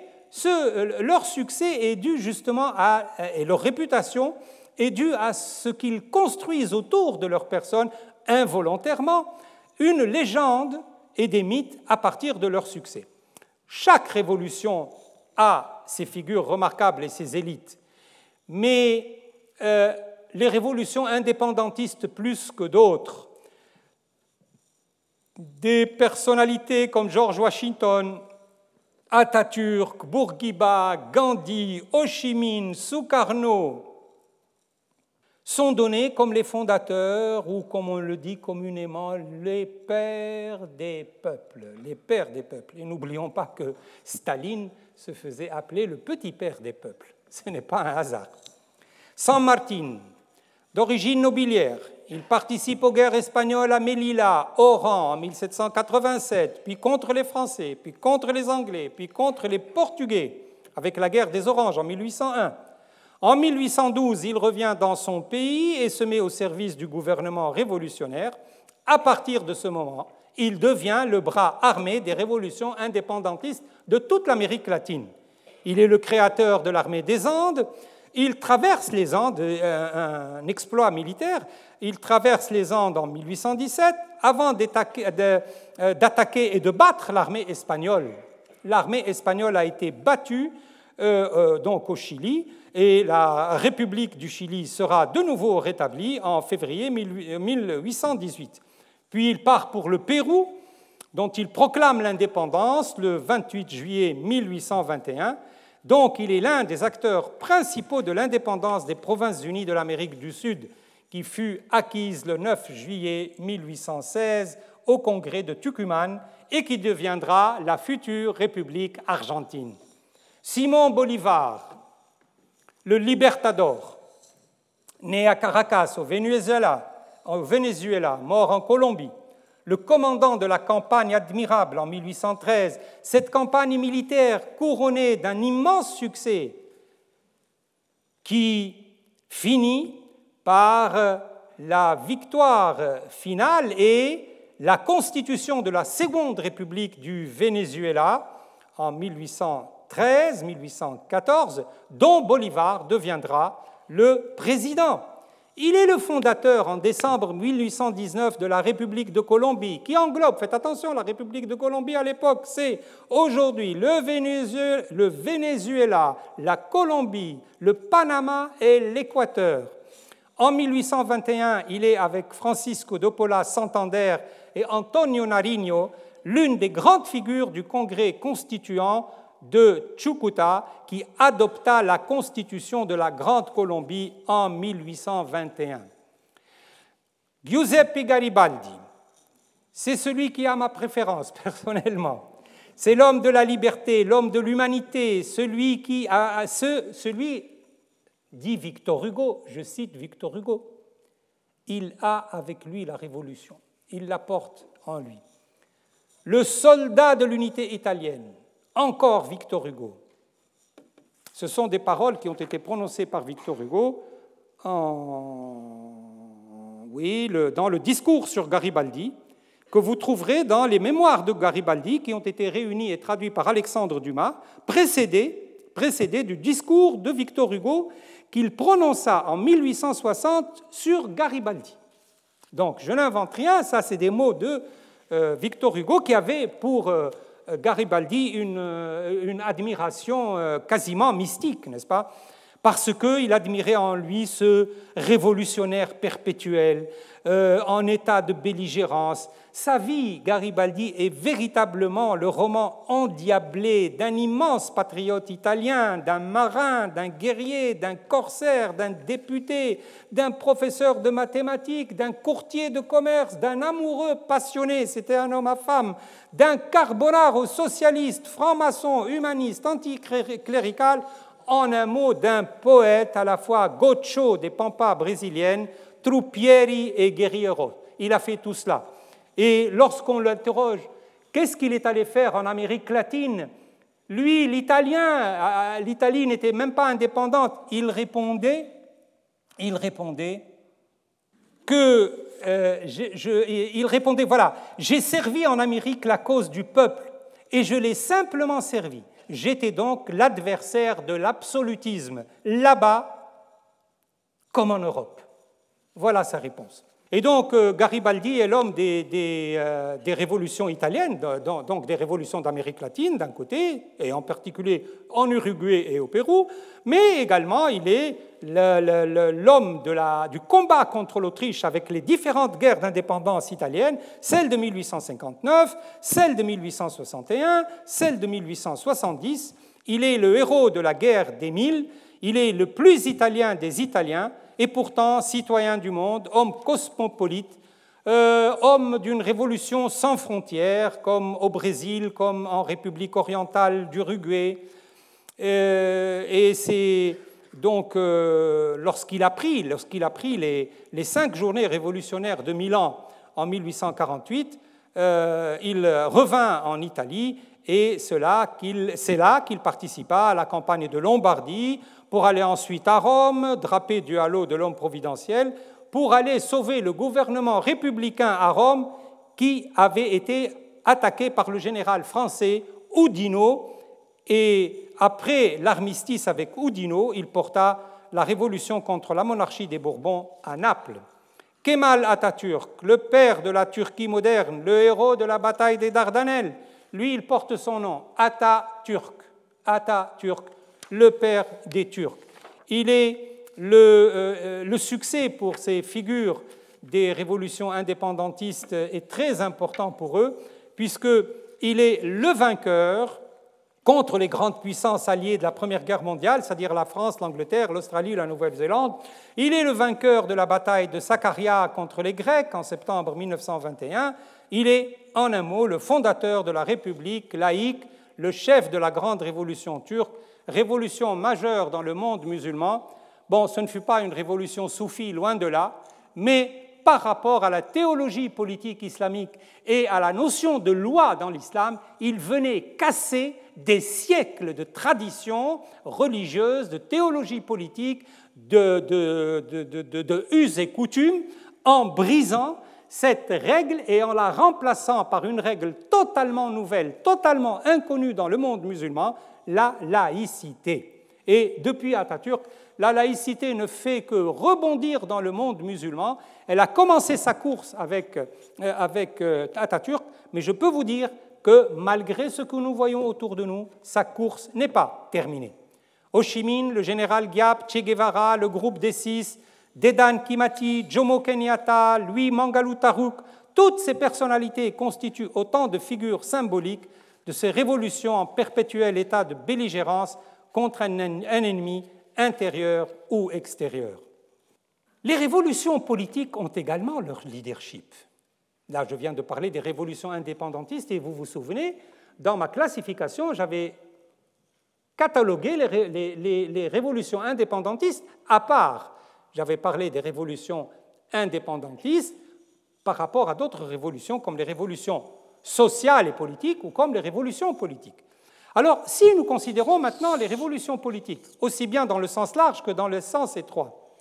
leur succès est dû justement à, et leur réputation est due à ce qu'ils construisent autour de leur personne involontairement une légende et des mythes à partir de leur succès. Chaque révolution a ces figures remarquables et ces élites. Mais euh, les révolutions indépendantistes plus que d'autres, des personnalités comme George Washington, Atatürk, Bourguiba, Gandhi, Ho Chi Minh, Sukarno, sont donnés comme les fondateurs ou comme on le dit communément les pères des peuples, les pères des peuples. Et n'oublions pas que Staline se faisait appeler le petit père des peuples. Ce n'est pas un hasard. San Martin, d'origine nobiliaire, il participe aux guerres espagnoles à Melilla, Oran en 1787, puis contre les Français, puis contre les Anglais, puis contre les Portugais, avec la guerre des Oranges en 1801. En 1812, il revient dans son pays et se met au service du gouvernement révolutionnaire. À partir de ce moment, il devient le bras armé des révolutions indépendantistes de toute l'Amérique latine. Il est le créateur de l'armée des Andes. Il traverse les Andes, euh, un exploit militaire, il traverse les Andes en 1817 avant euh, d'attaquer et de battre l'armée espagnole. L'armée espagnole a été battue euh, donc au Chili et la République du Chili sera de nouveau rétablie en février 1818. Puis il part pour le Pérou, dont il proclame l'indépendance le 28 juillet 1821. Donc il est l'un des acteurs principaux de l'indépendance des Provinces unies de l'Amérique du Sud, qui fut acquise le 9 juillet 1816 au congrès de Tucumán et qui deviendra la future République argentine. Simon Bolivar, le Libertador, né à Caracas, au Venezuela, mort en Colombie, le commandant de la campagne admirable en 1813, cette campagne militaire couronnée d'un immense succès qui finit par la victoire finale et la constitution de la Seconde République du Venezuela en 1813-1814, dont Bolivar deviendra le président. Il est le fondateur en décembre 1819 de la République de Colombie, qui englobe, faites attention, la République de Colombie à l'époque, c'est aujourd'hui le Venezuela, la Colombie, le Panama et l'Équateur. En 1821, il est avec Francisco de Paula Santander et Antonio Nariño l'une des grandes figures du Congrès constituant de Chucuta qui adopta la constitution de la Grande Colombie en 1821. Giuseppe Garibaldi, c'est celui qui a ma préférence personnellement. C'est l'homme de la liberté, l'homme de l'humanité, celui qui a ce, celui dit Victor Hugo, je cite Victor Hugo, il a avec lui la révolution, il la porte en lui. Le soldat de l'unité italienne, encore Victor Hugo. Ce sont des paroles qui ont été prononcées par Victor Hugo dans le discours sur Garibaldi, que vous trouverez dans les mémoires de Garibaldi qui ont été réunis et traduits par Alexandre Dumas, précédés, du discours de Victor Hugo qu'il prononça en 1860 sur Garibaldi. Donc, je n'invente rien, ça c'est des mots de euh, Victor Hugo qui avait pour euh, Garibaldi une, euh, admiration euh, quasiment mystique, n'est-ce pas? Parce qu'il admirait en lui ce révolutionnaire perpétuel, en état de belligérance, sa vie, Garibaldi, est véritablement le roman endiablé d'un immense patriote italien, d'un marin, d'un guerrier, d'un corsaire, d'un député, d'un professeur de mathématiques, d'un courtier de commerce, d'un amoureux passionné, c'était un homme à femme, d'un carbonaro socialiste, franc-maçon, humaniste, anticlérical, en un mot, d'un poète à la fois gaucho des pampas brésiliennes, troupieri et guerriero. Il a fait tout cela. Et lorsqu'on l'interroge, qu'est-ce qu'il est allé faire en Amérique latine? Lui, l'Italien, l'Italie n'était même pas indépendante. Il répondait, il répondait que euh, il répondait voilà, j'ai servi en Amérique la cause du peuple et je l'ai simplement servi. J'étais donc l'adversaire de l'absolutisme là-bas comme en Europe. Voilà sa réponse. Et donc euh, Garibaldi est l'homme euh, des, révolutions italiennes, donc des révolutions d'Amérique latine d'un côté, et en particulier en Uruguay et au Pérou, mais également il est l'homme du combat contre l'Autriche avec les différentes guerres d'indépendance italiennes, celle de 1859, celle de 1861, celle de 1870. Il est le héros de la guerre des Mille, il est le plus italien des Italiens, et pourtant citoyen du monde, homme cosmopolite, euh, homme d'une révolution sans frontières, comme au Brésil, comme en République orientale d'Uruguay. Euh, et c'est donc euh, lorsqu'il a pris, lorsqu'il a pris les, les, cinq journées révolutionnaires de Milan en 1848, il revint en Italie et c'est là qu'il participa à la campagne de Lombardie, pour aller ensuite à Rome, drapé du halo de l'homme providentiel, pour aller sauver le gouvernement républicain à Rome qui avait été attaqué par le général français Oudinot. Et après l'armistice avec Oudinot, il porta la révolution contre la monarchie des Bourbons à Naples. Kemal Atatürk, le père de la Turquie moderne, le héros de la bataille des Dardanelles, lui, il porte son nom, Atatürk. Atatürk, le père des Turcs. Il est le, euh, le succès pour ces figures des révolutions indépendantistes est très important pour eux, puisqu'il est le vainqueur contre les grandes puissances alliées de la Première Guerre mondiale, c'est-à-dire la France, l'Angleterre, l'Australie, la Nouvelle-Zélande. Il est le vainqueur de la bataille de Sakarya contre les Grecs en septembre 1921. Il est, en un mot, le fondateur de la République laïque, le chef de la grande révolution turque révolution majeure dans le monde musulman. Bon, ce ne fut pas une révolution soufie, loin de là, mais par rapport à la théologie politique islamique et à la notion de loi dans l'islam, il venait casser des siècles de traditions religieuses, de théologie politique, de, de, us et coutumes, en brisant cette règle et en la remplaçant par une règle totalement nouvelle, totalement inconnue dans le monde musulman, la laïcité. Et depuis Atatürk, la laïcité ne fait que rebondir dans le monde musulman. Elle a commencé sa course avec, euh, avec euh, Atatürk, mais je peux vous dire que malgré ce que nous voyons autour de nous, sa course n'est pas terminée. Ho Chi Minh, le général Giap, Che Guevara, le groupe des six, Dedan Kimati, Jomo Kenyatta, Louis Mangalou Taruk, toutes ces personnalités constituent autant de figures symboliques de ces révolutions en perpétuel état de belligérance contre un ennemi intérieur ou extérieur. Les révolutions politiques ont également leur leadership. Là, je viens de parler des révolutions indépendantistes et vous vous souvenez, dans ma classification, j'avais catalogué les, révolutions indépendantistes à part. J'avais parlé des révolutions indépendantistes par rapport à d'autres révolutions comme les révolutions sociales et politiques ou comme les révolutions politiques. Alors, si nous considérons maintenant les révolutions politiques, aussi bien dans le sens large que dans le sens étroit,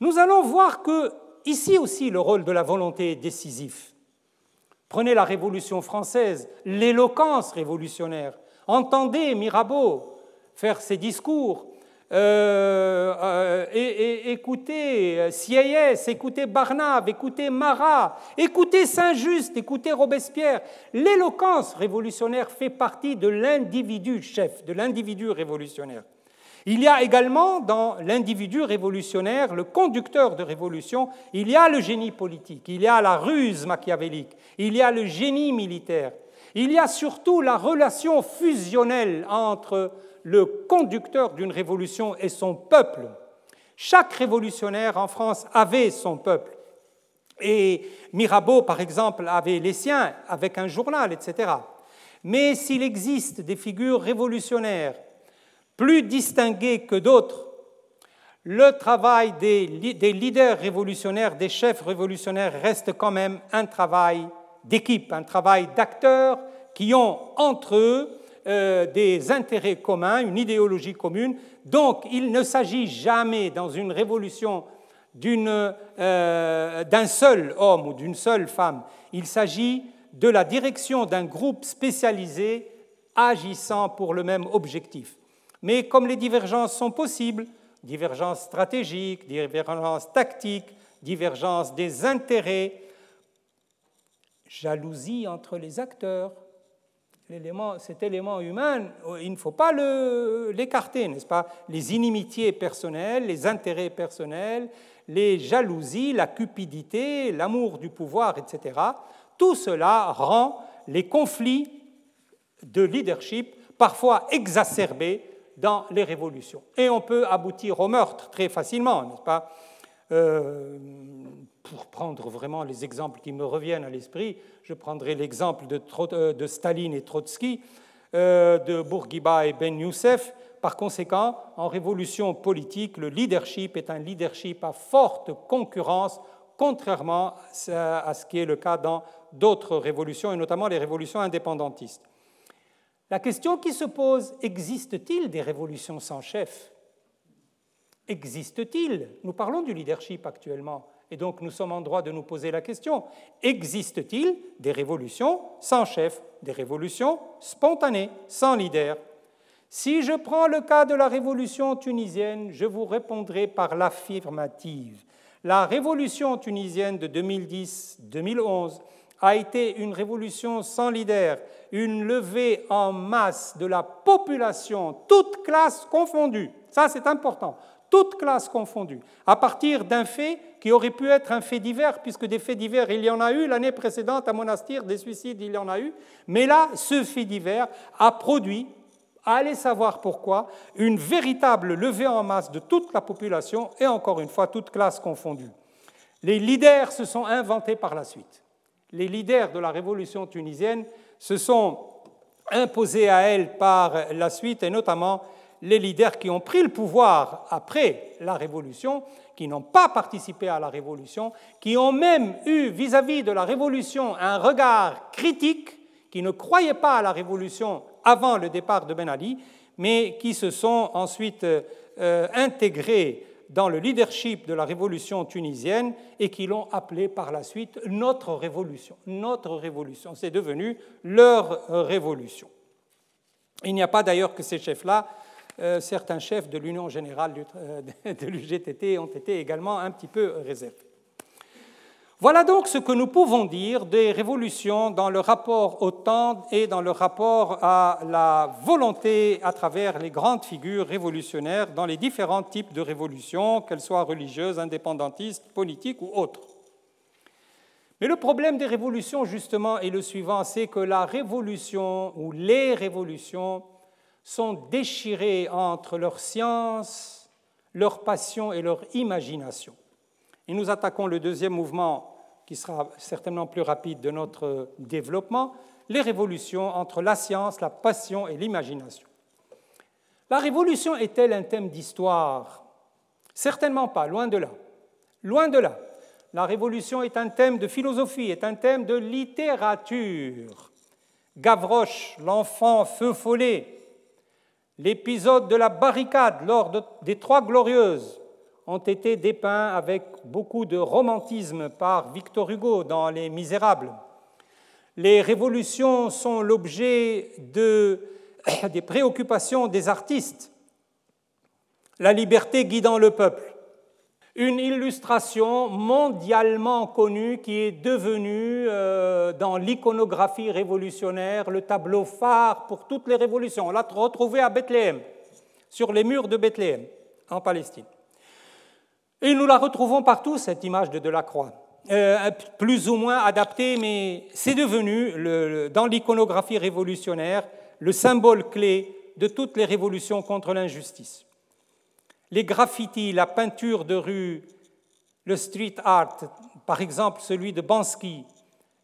nous allons voir que ici aussi le rôle de la volonté est décisif. Prenez la Révolution française, l'éloquence révolutionnaire. Entendez Mirabeau faire ses discours, euh, euh, et, écoutez euh, Sieyès, écoutez Barnave, écoutez Marat, écoutez Saint-Just, écoutez Robespierre. L'éloquence révolutionnaire fait partie de l'individu chef, de l'individu révolutionnaire. Il y a également dans l'individu révolutionnaire, le conducteur de révolution, il y a le génie politique, il y a la ruse machiavélique, il y a le génie militaire, il y a surtout la relation fusionnelle entre le conducteur d'une révolution et son peuple. Chaque révolutionnaire en France avait son peuple. Et Mirabeau, par exemple, avait les siens avec un journal, etc. Mais s'il existe des figures révolutionnaires plus distinguées que d'autres, le travail des, leaders révolutionnaires, des chefs révolutionnaires reste quand même un travail d'équipe, un travail d'acteurs qui ont entre eux euh, des intérêts communs, une idéologie commune. Donc il ne s'agit jamais dans une révolution euh, d'un seul homme ou d'une seule femme. Il s'agit de la direction d'un groupe spécialisé agissant pour le même objectif. Mais comme les divergences sont possibles, divergences stratégiques, divergences tactiques, divergences des intérêts, jalousie entre les acteurs, cet élément humain, il ne faut pas l'écarter, n'est-ce pas? Les inimitiés personnelles, les intérêts personnels, les jalousies, la cupidité, l'amour du pouvoir, etc. Tout cela rend les conflits de leadership parfois exacerbés dans les révolutions. Et on peut aboutir au meurtre très facilement, n'est-ce pas? Euh, pour prendre vraiment les exemples qui me reviennent à l'esprit, je prendrai l'exemple de, euh, Staline et Trotsky, euh, de Bourguiba et Ben Youssef. Par conséquent, en révolution politique, le leadership est un leadership à forte concurrence, contrairement à ce qui est le cas dans d'autres révolutions, et notamment les révolutions indépendantistes. La question qui se pose, existe-t-il des révolutions sans chef? Existe-t-il? Nous parlons du leadership actuellement. Et donc nous sommes en droit de nous poser la question, existe-t-il des révolutions sans chef, des révolutions spontanées, sans leader? Si je prends le cas de la révolution tunisienne, je vous répondrai par l'affirmative. La révolution tunisienne de 2010-2011 a été une révolution sans leader, une levée en masse de la population, toutes classes confondues. Ça, c'est important toutes classes confondues, à partir d'un fait qui aurait pu être un fait divers, puisque des faits divers, il y en a eu l'année précédente à Monastir, des suicides, il y en a eu, mais là, ce fait divers a produit, allez savoir pourquoi, une véritable levée en masse de toute la population, et encore une fois, toutes classes confondues. Les leaders se sont inventés par la suite. Les leaders de la révolution tunisienne se sont imposés à elle par la suite, et notamment les leaders qui ont pris le pouvoir après la Révolution, qui n'ont pas participé à la Révolution, qui ont même eu vis-à-vis de la Révolution un regard critique, qui ne croyaient pas à la Révolution avant le départ de Ben Ali, mais qui se sont ensuite euh, intégrés dans le leadership de la révolution tunisienne et qui l'ont appelé par la suite notre révolution. Notre révolution, c'est devenu leur révolution. Il n'y a pas d'ailleurs que ces chefs-là, euh, certains chefs de l'Union générale de l'UGTT ont été également un petit peu réservés. Voilà donc ce que nous pouvons dire des révolutions dans le rapport au temps et dans le rapport à la volonté à travers les grandes figures révolutionnaires dans les différents types de révolutions, qu'elles soient religieuses, indépendantistes, politiques ou autres. Mais le problème des révolutions, justement, est le suivant, c'est que la révolution ou les révolutions sont déchirées entre leur science, leur passion et leur imagination. Et nous attaquons le deuxième mouvement, qui sera certainement plus rapide de notre développement, les révolutions entre la science, la passion et l'imagination. La révolution est-elle un thème d'histoire? Certainement pas, loin de là. Loin de là. La révolution est un thème de philosophie, est un thème de littérature. Gavroche, l'enfant feu follet, l'épisode de la barricade lors des Trois Glorieuses, ont été dépeints avec beaucoup de romantisme par Victor Hugo dans Les Misérables. Les révolutions sont l'objet de, des préoccupations des artistes. La liberté guidant le peuple. Une illustration mondialement connue qui est devenue euh, dans l'iconographie révolutionnaire le tableau phare pour toutes les révolutions. On l'a retrouvé à Bethléem, sur les murs de Bethléem, en Palestine. Et nous la retrouvons partout, cette image de Delacroix, euh, plus ou moins adaptée, mais c'est devenu, dans l'iconographie révolutionnaire, le symbole clé de toutes les révolutions contre l'injustice. Les graffitis, la peinture de rue, le street art, par exemple celui de Bansky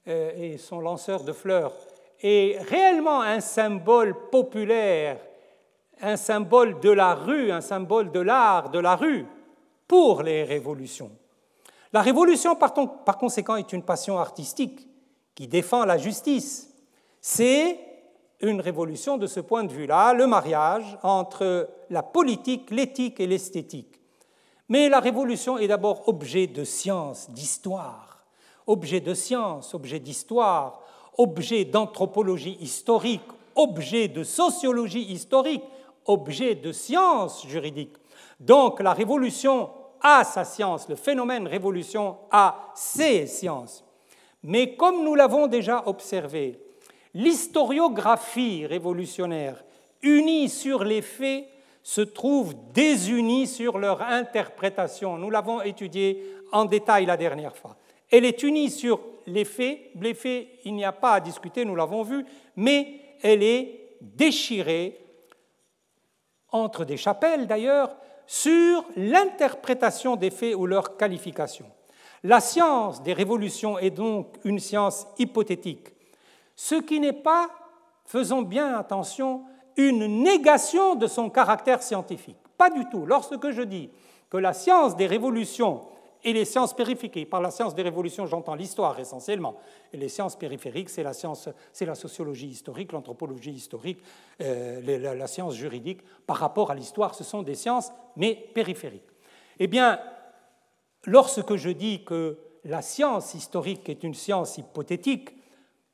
euh, et son lanceur de fleurs, est réellement un symbole populaire, un symbole de la rue, un symbole de l'art de la rue pour les révolutions. La révolution, par, conséquent, est une passion artistique qui défend la justice. C'est une révolution de ce point de vue-là, le mariage entre la politique, l'éthique et l'esthétique. Mais la révolution est d'abord objet de science, d'histoire, objet de science, objet d'histoire, objet d'anthropologie historique, objet de sociologie historique, objet de science juridique. Donc la révolution a sa science, le phénomène révolution a ses sciences. Mais comme nous l'avons déjà observé, l'historiographie révolutionnaire, unie sur les faits, se trouve désunie sur leur interprétation. Nous l'avons étudié en détail la dernière fois. Elle est unie sur les faits. Les faits, il n'y a pas à discuter, nous l'avons vu, mais elle est déchirée entre des chapelles d'ailleurs, sur l'interprétation des faits ou leur qualification. La science des révolutions est donc une science hypothétique, ce qui n'est pas, faisons bien attention, une négation de son caractère scientifique. Pas du tout. Lorsque je dis que la science des révolutions et les sciences périphériques. Par la science des révolutions, j'entends l'histoire essentiellement. Et les sciences périphériques, c'est la, science, c'est la sociologie historique, l'anthropologie historique, euh, la, science juridique. Par rapport à l'histoire, ce sont des sciences, mais périphériques. Eh bien, lorsque je dis que la science historique est une science hypothétique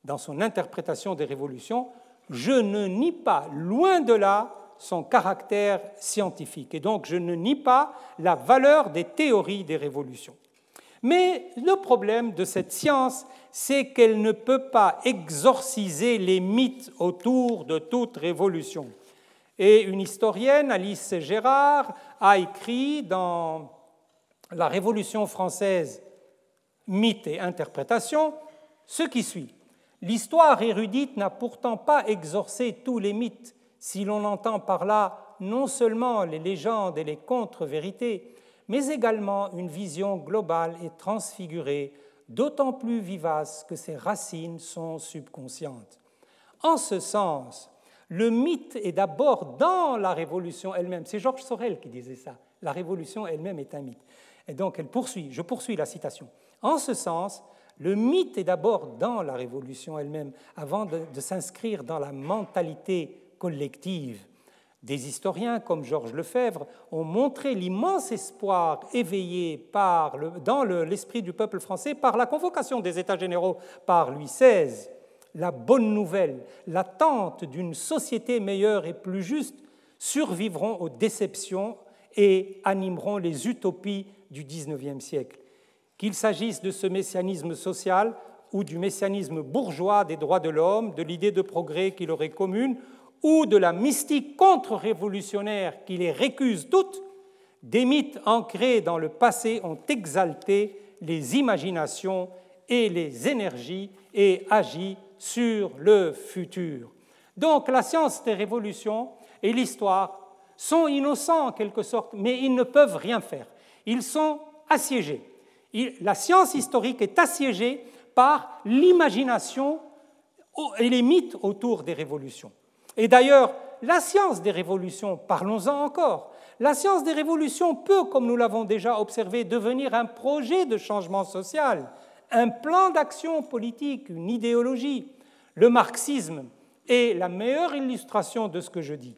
dans son interprétation des révolutions, je ne nie pas, loin de là, son caractère scientifique. Et donc, je ne nie pas la valeur des théories des révolutions. Mais le problème de cette science, c'est qu'elle ne peut pas exorciser les mythes autour de toute révolution. Et une historienne, Alice Gérard, a écrit dans La Révolution française, mythe et interprétation, ce qui suit. L'histoire érudite n'a pourtant pas exorcé tous les mythes si l'on entend par là non seulement les légendes et les contre-vérités, mais également une vision globale et transfigurée, d'autant plus vivace que ses racines sont subconscientes. En ce sens, le mythe est d'abord dans la révolution elle-même. C'est Georges Sorel qui disait ça. La révolution elle-même est un mythe. Et donc elle poursuit, je poursuis la citation. En ce sens, le mythe est d'abord dans la révolution elle-même, avant de, s'inscrire dans la mentalité collective Des historiens comme Georges Lefebvre ont montré l'immense espoir éveillé dans l'esprit du peuple français par la convocation des États généraux par Louis XVI. La bonne nouvelle, l'attente d'une société meilleure et plus juste survivront aux déceptions et animeront les utopies du XIXe siècle. Qu'il s'agisse de ce messianisme social ou du messianisme bourgeois des droits de l'homme, de l'idée de progrès qui leur est commune, ou de la mystique contre-révolutionnaire qui les récuse toutes, des mythes ancrés dans le passé ont exalté les imaginations et les énergies et agi sur le futur. Donc la science des révolutions et l'histoire sont innocents en quelque sorte, mais ils ne peuvent rien faire. Ils sont assiégés. La science historique est assiégée par l'imagination et les mythes autour des révolutions. Et d'ailleurs, la science des révolutions, parlons-en encore, la science des révolutions peut, comme nous l'avons déjà observé, devenir un projet de changement social, un plan d'action politique, une idéologie. Le marxisme est la meilleure illustration de ce que je dis.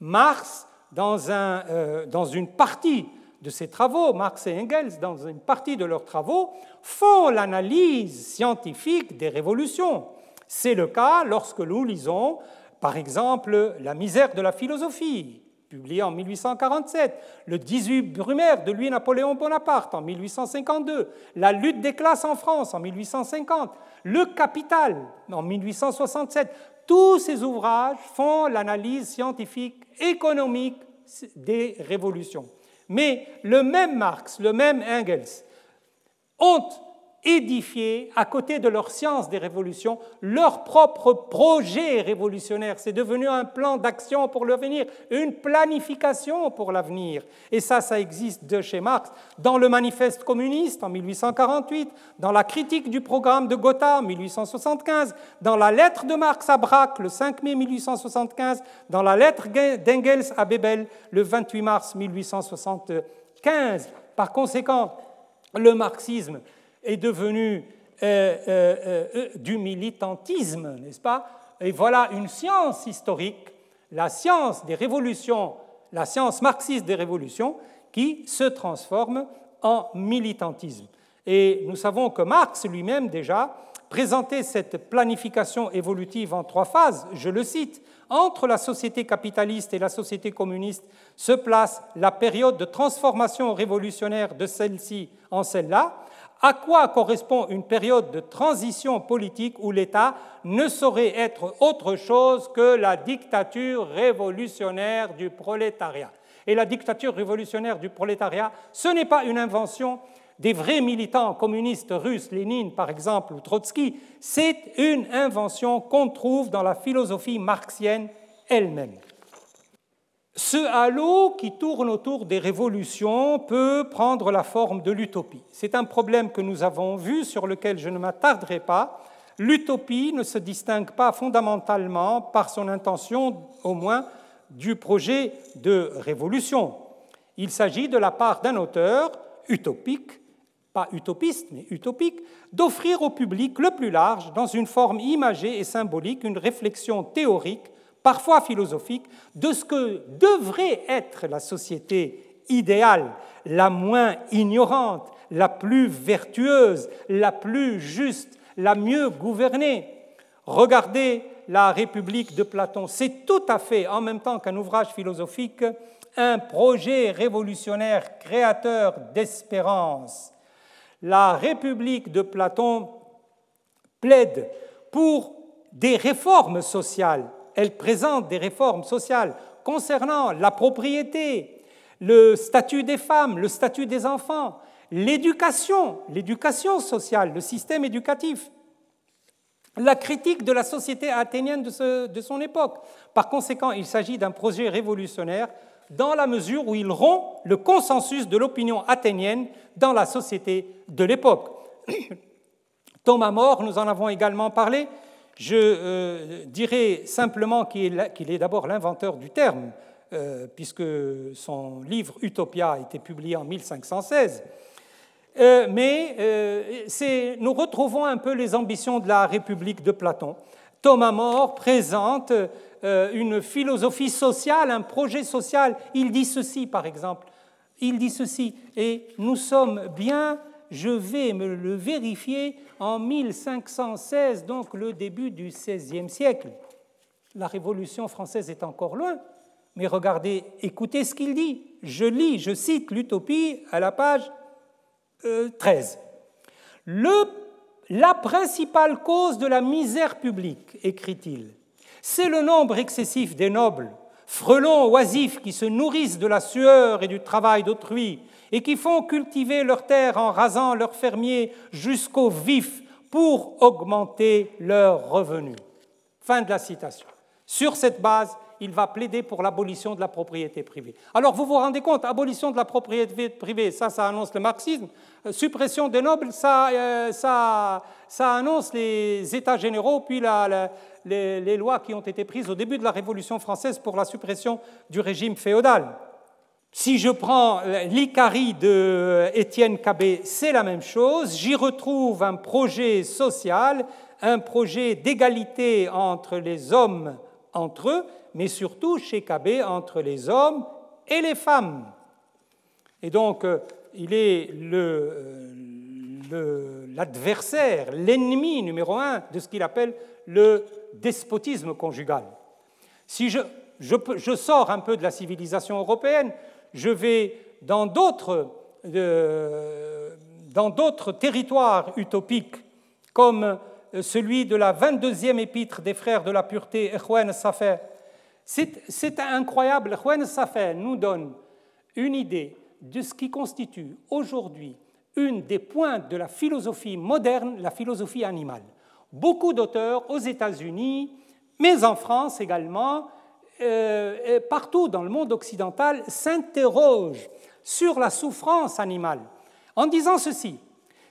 Marx, dans, un, euh, dans une partie de ses travaux, Marx et Engels, dans une partie de leurs travaux, font l'analyse scientifique des révolutions. C'est le cas lorsque nous lisons par exemple, La misère de la philosophie, publié en 1847, Le 18 Brumaire de Louis-Napoléon Bonaparte en 1852, La lutte des classes en France en 1850, Le Capital en 1867. Tous ces ouvrages font l'analyse scientifique, économique des révolutions. Mais le même Marx, le même Engels ont édifier, à côté de leur science des révolutions, leur propre projet révolutionnaire. C'est devenu un plan d'action pour l'avenir, une planification pour l'avenir. Et ça, ça existe de chez Marx dans le manifeste communiste en 1848, dans la critique du programme de Gotha en 1875, dans la lettre de Marx à Braque le 5 mai 1875, dans la lettre d'Engels à Bebel le 28 mars 1875. Par conséquent, le marxisme est devenu euh, euh, euh, du militantisme, n'est-ce pas? Et voilà une science historique, la science des révolutions, la science marxiste des révolutions, qui se transforme en militantisme. Et nous savons que Marx lui-même déjà présentait cette planification évolutive en trois phases. Je le cite, entre la société capitaliste et la société communiste se place la période de transformation révolutionnaire de celle-ci en celle-là, à quoi correspond une période de transition politique où l'État ne saurait être autre chose que la dictature révolutionnaire du prolétariat? Et la dictature révolutionnaire du prolétariat, ce n'est pas une invention des vrais militants communistes russes, Lénine par exemple, ou Trotsky, c'est une invention qu'on trouve dans la philosophie marxienne elle-même. Ce halo qui tourne autour des révolutions peut prendre la forme de l'utopie. C'est un problème que nous avons vu, sur lequel je ne m'attarderai pas. L'utopie ne se distingue pas fondamentalement par son intention, au moins, du projet de révolution. Il s'agit de la part d'un auteur utopique, pas utopiste, mais utopique, d'offrir au public le plus large, dans une forme imagée et symbolique, une réflexion théorique parfois philosophique, de ce que devrait être la société idéale, la moins ignorante, la plus vertueuse, la plus juste, la mieux gouvernée. Regardez la République de Platon, c'est tout à fait, en même temps qu'un ouvrage philosophique, un projet révolutionnaire créateur d'espérance. La République de Platon plaide pour des réformes sociales elle présente des réformes sociales concernant la propriété, le statut des femmes, le statut des enfants, l'éducation, l'éducation sociale, le système éducatif, la critique de la société athénienne de, de son époque. Par conséquent, il s'agit d'un projet révolutionnaire dans la mesure où il rompt le consensus de l'opinion athénienne dans la société de l'époque. Thomas More, nous en avons également parlé, je euh, dirais simplement qu'il est, d'abord l'inventeur du terme, euh, puisque son livre Utopia a été publié en 1516. Euh, mais nous retrouvons un peu les ambitions de la République de Platon. Thomas More présente euh, une philosophie sociale, un projet social. Il dit ceci, par exemple. Il dit ceci, et nous sommes bien, je vais me le vérifier, en 1516, donc le début du XVIe siècle. La Révolution française est encore loin, mais regardez, écoutez ce qu'il dit. Je lis, je cite l'Utopie à la page 13. Euh, la principale cause de la misère publique, écrit-il, c'est le nombre excessif des nobles, frelons oisifs qui se nourrissent de la sueur et du travail d'autrui et qui font cultiver leurs terres en rasant leurs fermiers jusqu'au vif pour augmenter leurs revenus. Fin de la citation. Sur cette base, il va plaider pour l'abolition de la propriété privée. Alors vous vous rendez compte, abolition de la propriété privée, ça, ça annonce le marxisme. Euh, suppression des nobles, ça, euh, ça, ça annonce les États généraux, puis les, les lois qui ont été prises au début de la Révolution française pour la suppression du régime féodal. Si je prends l'Icarie de Étienne Cabet, c'est la même chose. J'y retrouve un projet social, un projet d'égalité entre les hommes entre eux, mais surtout chez Cabé entre les hommes et les femmes. Et donc, euh, il est euh, l'adversaire, l'ennemi numéro un de ce qu'il appelle le despotisme conjugal. Si je, sors un peu de la civilisation européenne, je vais dans d'autres euh, territoires utopiques, comme celui de la 22e épître des frères de la pureté, Echwen Safer, c'est incroyable. Juan Safer nous donne une idée de ce qui constitue aujourd'hui une des pointes de la philosophie moderne, la philosophie animale. Beaucoup d'auteurs aux États-Unis, mais en France également, euh, partout dans le monde occidental, s'interrogent sur la souffrance animale en disant ceci.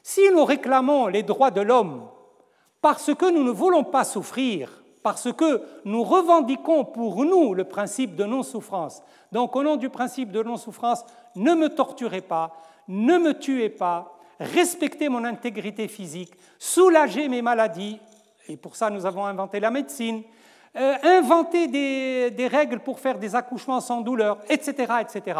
Si nous réclamons les droits de l'homme parce que nous ne voulons pas souffrir, parce que nous revendiquons pour nous le principe de non-souffrance. Donc au nom du principe de non-souffrance, ne me torturez pas, ne me tuez pas, respectez mon intégrité physique, soulagez mes maladies, et pour ça nous avons inventé la médecine, euh, inventer des, règles pour faire des accouchements sans douleur, etc., etc.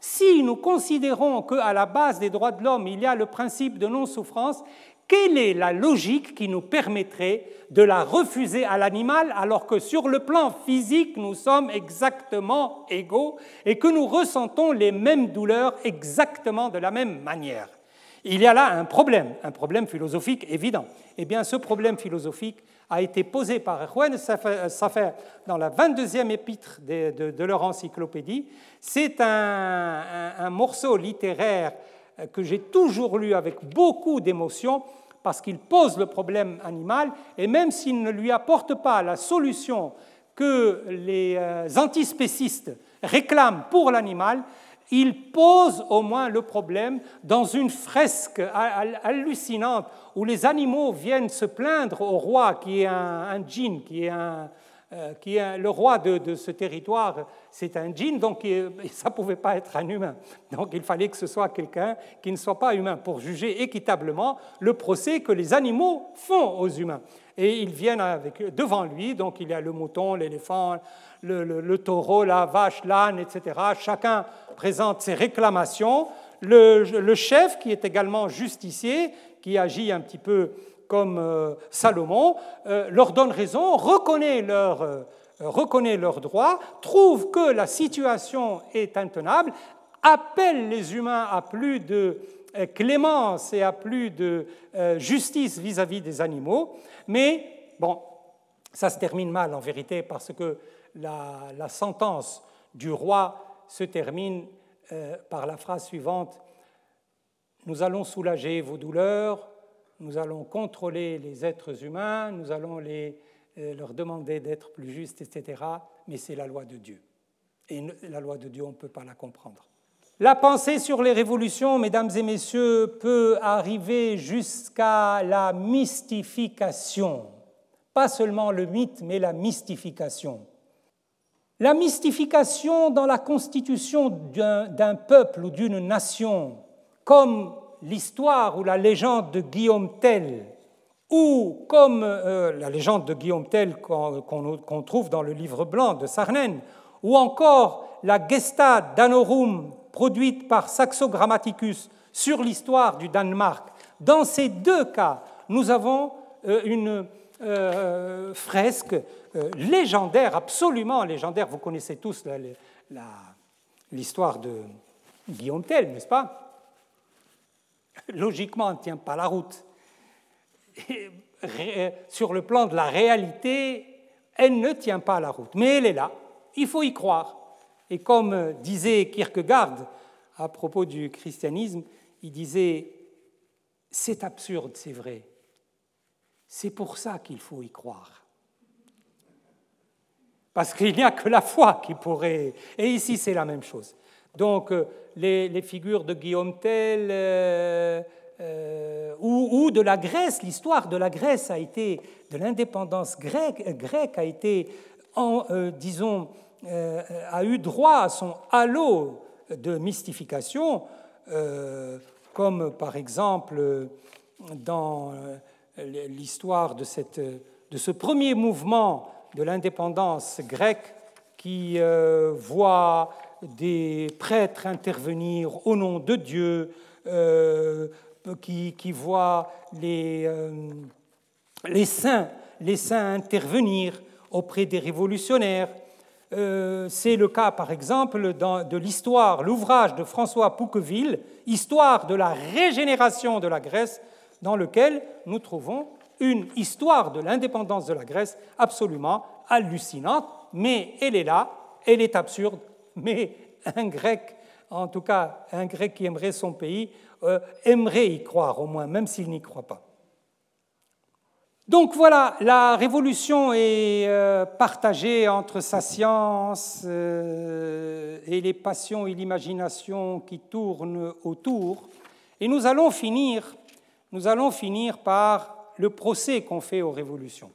Si nous considérons qu'à la base des droits de l'homme, il y a le principe de non-souffrance, quelle est la logique qui nous permettrait de la refuser à l'animal alors que sur le plan physique, nous sommes exactement égaux et que nous ressentons les mêmes douleurs exactement de la même manière? Il y a là un problème, un problème philosophique évident. Eh bien, ce problème philosophique a été posé par Juan Safer dans la 22e épître de, leur encyclopédie. C'est un morceau littéraire que j'ai toujours lu avec beaucoup d'émotion parce qu'il pose le problème animal, et même s'il ne lui apporte pas la solution que les euh, antispécistes réclament pour l'animal, il pose au moins le problème dans une fresque hallucinante où les animaux viennent se plaindre au roi qui est un, un djinn, qui est euh, le roi de, ce territoire, c'est un djinn, donc ça ne pouvait pas être un humain. Donc il fallait que ce soit quelqu'un qui ne soit pas humain pour juger équitablement le procès que les animaux font aux humains. Et ils viennent avec, devant lui, donc il y a le mouton, l'éléphant, le, taureau, la vache, l'âne, etc. Chacun présente ses réclamations. le chef, qui est également justicier, qui agit un petit peu comme euh, Salomon, euh, leur donne raison, reconnaît leurs euh, reconnaît leurs droits, trouve que la situation est intenable, appelle les humains à plus de clémence et à plus de justice vis-à-vis des animaux, mais bon, ça se termine mal en vérité parce que la, sentence du roi se termine par la phrase suivante Nous allons soulager vos douleurs, nous allons contrôler les êtres humains, nous allons les, euh, leur demander d'être plus justes, etc. Mais c'est la loi de Dieu. Et la loi de Dieu, on ne peut pas la comprendre. La pensée sur les révolutions, mesdames et messieurs, peut arriver jusqu'à la mystification. Pas seulement le mythe, mais la mystification. La mystification dans la constitution d'un peuple ou d'une nation, comme l'histoire ou la légende de Guillaume Tell ou comme euh, la légende de Guillaume Tell qu'on trouve dans le livre blanc de Sarnen, ou encore la Gesta Danorum produite par Saxo Grammaticus sur l'histoire du Danemark. Dans ces deux cas, nous avons euh, une euh, fresque légendaire, absolument légendaire. Vous connaissez tous l'histoire de Guillaume Tell, n'est-ce pas? Logiquement, elle ne tient pas la route sur le plan de la réalité, elle ne tient pas la route. Mais elle est là, il faut y croire. Et comme disait Kierkegaard à propos du christianisme, il disait, c'est absurde, c'est vrai. C'est pour ça qu'il faut y croire. Parce qu'il n'y a que la foi qui pourrait... Et ici, c'est la même chose. Donc, euh, les, figures de Guillaume Tell... Euh, euh, ou, de la Grèce. L'histoire de la Grèce a été, de l'indépendance grecque, grecque, a été, en, disons, a eu droit à son halo de mystification, comme par exemple dans l'histoire de, cette, ce premier mouvement de l'indépendance grecque qui voit des prêtres intervenir au nom de Dieu, qui, qui voit les, euh, saints, les saints intervenir auprès des révolutionnaires. Euh, c'est le cas, par exemple, de l'histoire, l'ouvrage de François Pouqueville, Histoire de la régénération de la Grèce, dans lequel nous trouvons une histoire de l'indépendance de la Grèce absolument hallucinante, mais elle est là, elle est absurde, mais un grec, en tout cas un grec qui aimerait son pays, euh, aimerait y croire au moins, même s'il n'y croit pas. Donc voilà, la révolution est euh, partagée entre sa science euh, et les passions et l'imagination qui tournent autour. Et nous allons finir, nous allons finir par le procès qu'on fait aux révolutions.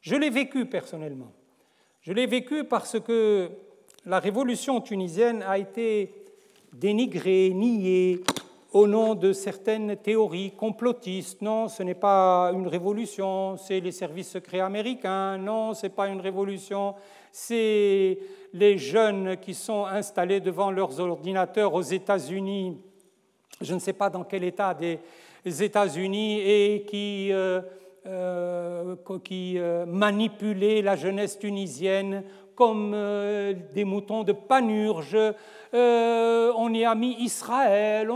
Je l'ai vécu personnellement. Je l'ai vécu parce que la révolution tunisienne a été dénigrée, niée, au nom de certaines théories complotistes. Non, ce n'est pas une révolution, c'est les services secrets américains. Non, ce n'est pas une révolution, c'est les jeunes qui sont installés devant leurs ordinateurs aux États-Unis. Je ne sais pas dans quel état des États-Unis et qui, euh, euh, qui euh, manipulaient la jeunesse tunisienne comme des moutons de panurge. on y a mis Israël.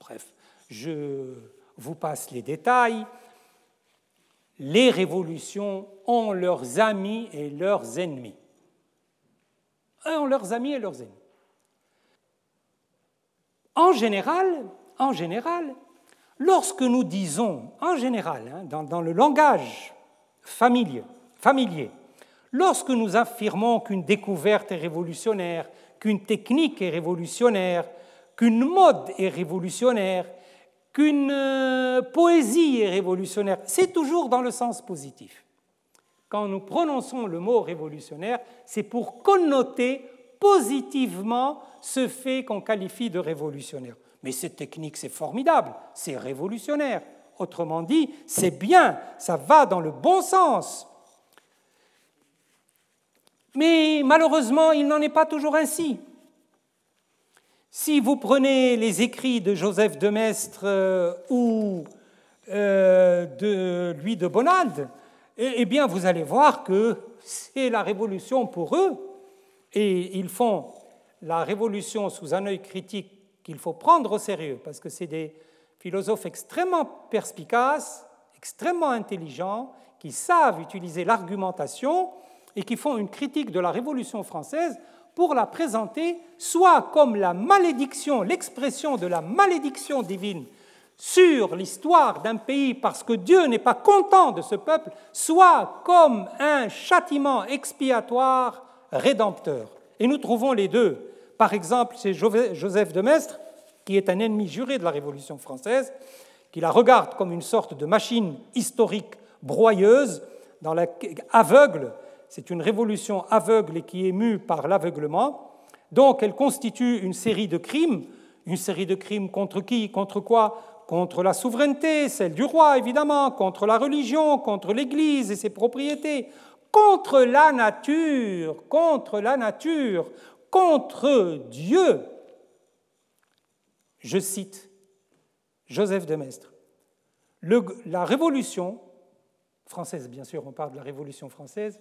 Bref, je vous passe les détails. Les révolutions ont leurs amis et leurs ennemis. Ont leurs amis et leurs ennemis. En général, en général, lorsque nous disons, en général, hein, dans, le langage familier, familier, lorsque nous affirmons qu'une découverte est révolutionnaire, qu'une technique est révolutionnaire, qu'une mode est révolutionnaire, qu'une euh, poésie est révolutionnaire. C'est toujours dans le sens positif. Quand nous prononçons le mot révolutionnaire, c'est pour connoter positivement ce fait qu'on qualifie de révolutionnaire. Mais cette technique, c'est formidable, c'est révolutionnaire. Autrement dit, c'est bien, ça va dans le bon sens. Mais malheureusement, il n'en est pas toujours ainsi. Si vous prenez les écrits de Joseph de Maistre euh, ou euh, de Louis de Bonald, eh, eh, bien vous allez voir que c'est la révolution pour eux, et ils font la révolution sous un œil critique qu'il faut prendre au sérieux, parce que c'est des philosophes extrêmement perspicaces, extrêmement intelligents, qui savent utiliser l'argumentation et qui font une critique de la Révolution française pour la présenter soit comme la malédiction, l'expression de la malédiction divine sur l'histoire d'un pays parce que Dieu n'est pas content de ce peuple, soit comme un châtiment expiatoire rédempteur. Et nous trouvons les deux. Par exemple, c'est Joseph de Maistre, qui est un ennemi juré de la Révolution française, qui la regarde comme une sorte de machine historique broyeuse, dans la, aveugle, c'est une révolution aveugle et qui est mue par l'aveuglement. Donc elle constitue une série de crimes. Une série de crimes contre qui? Contre quoi? Contre la souveraineté, celle du roi évidemment, contre la religion, contre l'Église et ses propriétés, contre la nature, contre la nature, contre Dieu. Je cite Joseph de Maistre. la Révolution française, bien sûr, on parle de la Révolution française.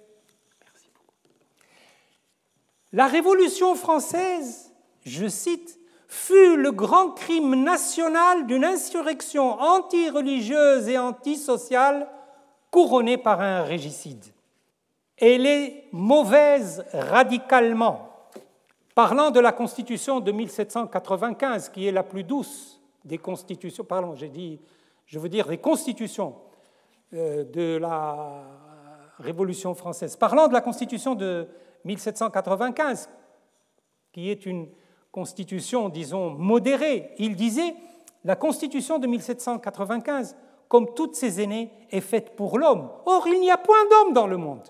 Merci beaucoup. La Révolution française, je cite, fut le grand crime national d'une insurrection anti-religieuse et antisociale couronnée par un régicide. Elle est mauvaise radicalement. Parlant de la Constitution de 1795, qui est la plus douce des constitutions, pardon, j'ai dit, je veux dire des constitutions euh, de la Révolution française. Parlant de la Constitution de 1795, qui est une constitution, disons, modérée. Il disait, la constitution de 1795, comme toutes ses aînées, est faite pour l'homme. Or, il n'y a point d'homme dans le monde.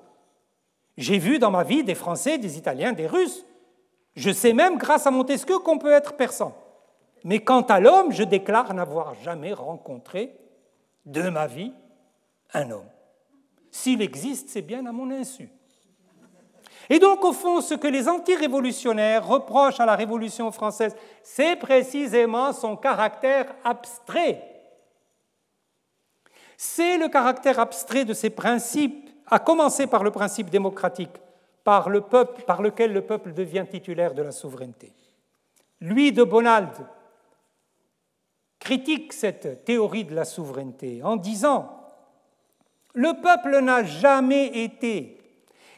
J'ai vu dans ma vie des Français, des Italiens, des Russes. Je sais même, grâce à Montesquieu, qu'on peut être persan. Mais quant à l'homme, je déclare n'avoir jamais rencontré de ma vie un homme. S'il existe, c'est bien à mon insu. Et donc, au fond, ce que les antirévolutionnaires reprochent à la Révolution française, c'est précisément son caractère abstrait. C'est le caractère abstrait de ces principes, à commencer par le principe démocratique, par, lequel le peuple devient titulaire de la souveraineté. Lui de Bonald critique cette théorie de la souveraineté en disant Le peuple n'a jamais été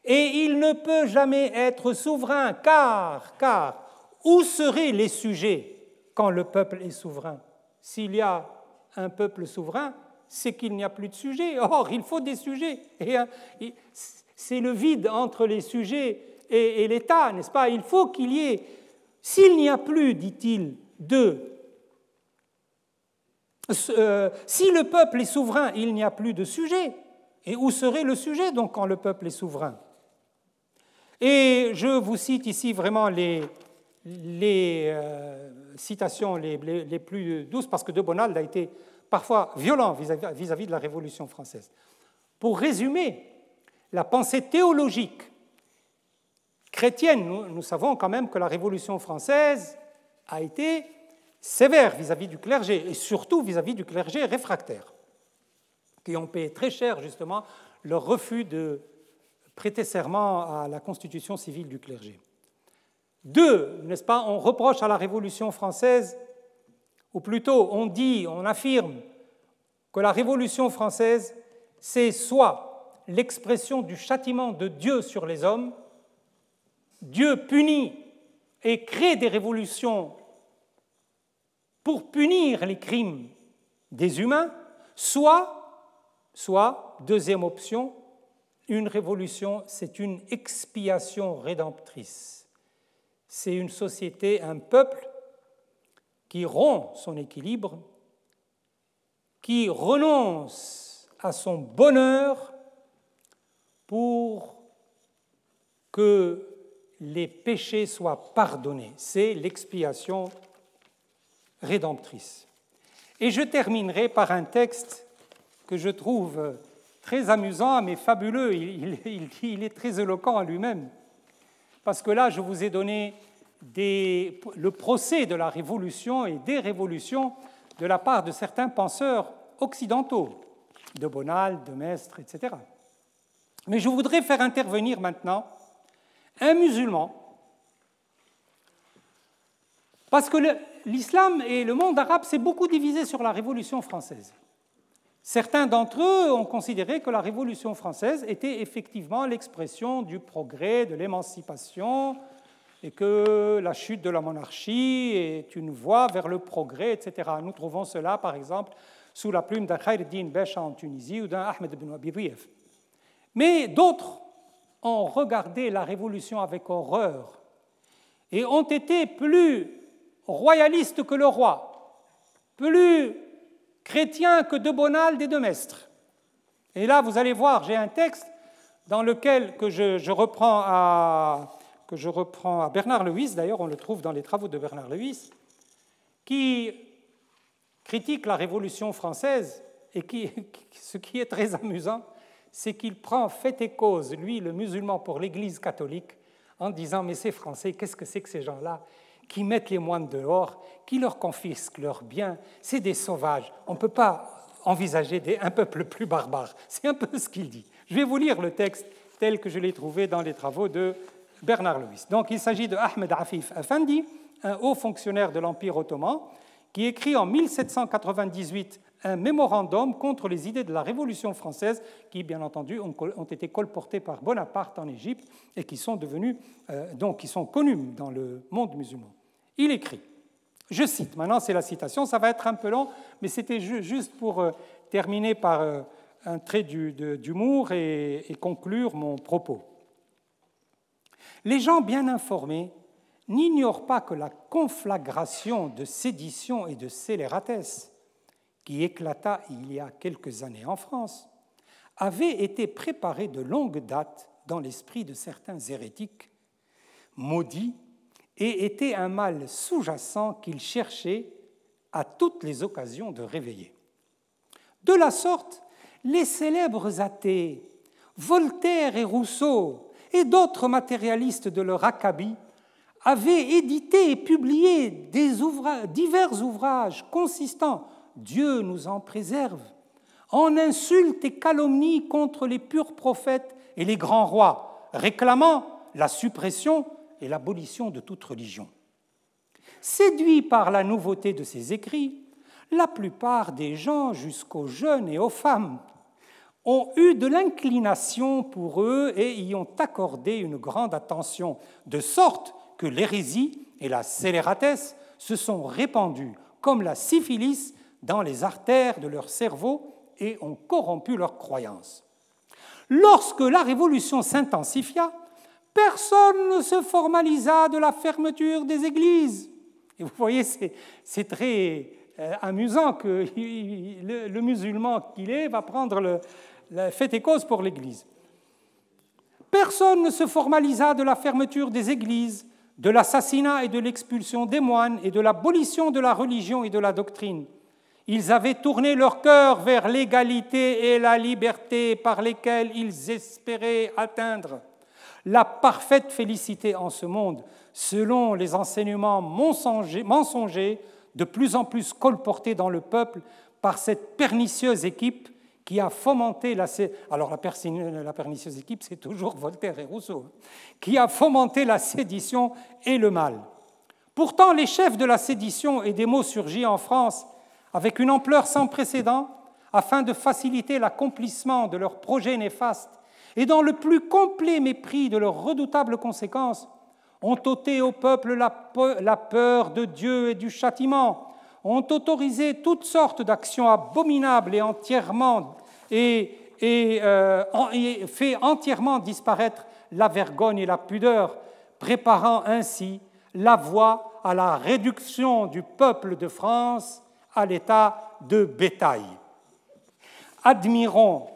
et il ne peut jamais être souverain, car, car, où seraient les sujets quand le peuple est souverain? S'il y a un peuple souverain, c'est qu'il n'y a plus de sujets. Or, il faut des sujets. Et c'est le vide entre les sujets et, l'État, n'est-ce pas? Il faut qu'il y ait, s'il n'y a plus, dit-il, de... Euh, si le peuple est souverain, il n'y a plus de sujet. Et où serait le sujet donc quand le peuple est souverain? Et je vous cite ici vraiment les, euh, citations les, plus douces, parce que de Bonald a été parfois violent vis-à-vis de la Révolution française. Pour résumer, la pensée théologique chrétienne, nous, savons quand même que la Révolution française a été sévère vis-à-vis du clergé, et surtout vis-à-vis du clergé réfractaire, qui ont payé très cher justement leur refus de prêter serment à la constitution civile du clergé. Deux, n'est-ce pas, on reproche à la Révolution française, ou plutôt on dit, on affirme que la Révolution française, c'est soit l'expression du châtiment de Dieu sur les hommes, Dieu punit et crée des révolutions pour punir les crimes des humains, soit, soit, deuxième option, une révolution, c'est une expiation rédemptrice. C'est une société, un peuple qui rompt son équilibre, qui renonce à son bonheur pour que les péchés soient pardonnés. C'est l'expiation rédemptrice. Et je terminerai par un texte que je trouve très amusant, mais fabuleux. Il, est très éloquent à lui-même. Parce que là, je vous ai donné le procès de la révolution et des révolutions de la part de certains penseurs occidentaux, de Bonald, de Mestre, etc. Mais je voudrais faire intervenir maintenant un musulman, parce que l'islam et le monde arabe s'est beaucoup divisé sur la Révolution française. Certains d'entre eux ont considéré que la Révolution française était effectivement l'expression du progrès, de l'émancipation, et que la chute de la monarchie est une voie vers le progrès, etc. Nous trouvons cela, par exemple, sous la plume d'un Khaireddin Besha en Tunisie ou d'un Ahmed Abidouyev. Mais d'autres ont regardé la Révolution avec horreur et ont été plus royalistes que le roi, plus chrétien que de Bonald et de Mestre. Et là, vous allez voir, j'ai un texte dans lequel que je, reprends à, que je reprends à Bernard Lewis, d'ailleurs on le trouve dans les travaux de Bernard Lewis, qui critique la Révolution française et qui, ce qui est très amusant, c'est qu'il prend fait et cause, lui, le musulman, pour l'Église catholique, en disant Mais ces Français, qu'est-ce que c'est que ces gens-là qui mettent les moines dehors, qui leur confisquent leurs biens? C'est des sauvages. On ne peut pas envisager des, un peuple plus barbare. C'est un peu ce qu'il dit. Je vais vous lire le texte tel que je l'ai trouvé dans les travaux de Bernard Lewis. Donc il s'agit de Ahmed Afif Afandi, un haut fonctionnaire de l'Empire ottoman, qui écrit en 1798 un mémorandum contre les idées de la Révolution française, qui, bien entendu, ont, été colportées par Bonaparte en Égypte et qui sont devenus, euh, donc, qui sont connus dans le monde musulman. Il écrit, je cite, maintenant c'est la citation, ça va être un peu long, mais c'était juste pour euh, terminer par euh, un trait d'humour et, et conclure mon propos. Les gens bien informés n'ignorent pas que la conflagration de sédition et de scélératesse qui éclata il y a quelques années en France, avait été préparé de longue date dans l'esprit de certains hérétiques, maudits, et était un mal sous-jacent qu'ils cherchaient à toutes les occasions de réveiller. De la sorte, les célèbres athées, Voltaire et Rousseau, et d'autres matérialistes de leur acabit, avaient édité et publié divers ouvrages consistant Dieu nous en préserve, en insultes et calomnies contre les purs prophètes et les grands rois, réclamant la suppression et l'abolition de toute religion. Séduits par la nouveauté de ces écrits, la plupart des gens, jusqu'aux jeunes et aux femmes, ont eu de l'inclination pour eux et y ont accordé une grande attention, de sorte que l'hérésie et la scélératesse se sont répandues comme la syphilis dans les artères de leur cerveau et ont corrompu leurs croyances. Lorsque la révolution s'intensifia, personne ne se formalisa de la fermeture des églises. Et vous voyez, c'est très euh, amusant que le, musulman qu'il est va prendre le, fait et cause pour l'Église. Personne ne se formalisa de la fermeture des églises, de l'assassinat et de l'expulsion des moines et de l'abolition de la religion et de la doctrine. Ils avaient tourné leur cœur vers l'égalité et la liberté par lesquelles ils espéraient atteindre la parfaite félicité en ce monde, selon les enseignements mensongers de plus en plus colportés dans le peuple par cette pernicieuse équipe qui a fomenté la alors la, pernicieuse équipe Voltaire et Rousseau hein, qui a fomenté la sédition et le mal. Pourtant les chefs de la sédition et des mots surgis en France avec une ampleur sans précédent, afin de faciliter l'accomplissement de leurs projets néfastes et dans le plus complet mépris de leurs redoutables conséquences, ont ôté au peuple la peur de Dieu et du châtiment, ont autorisé toutes sortes d'actions abominables et entièrement euh, fait entièrement disparaître la vergogne et la pudeur, préparant ainsi la voie à la réduction du peuple de France à l'état de bétail. Admirons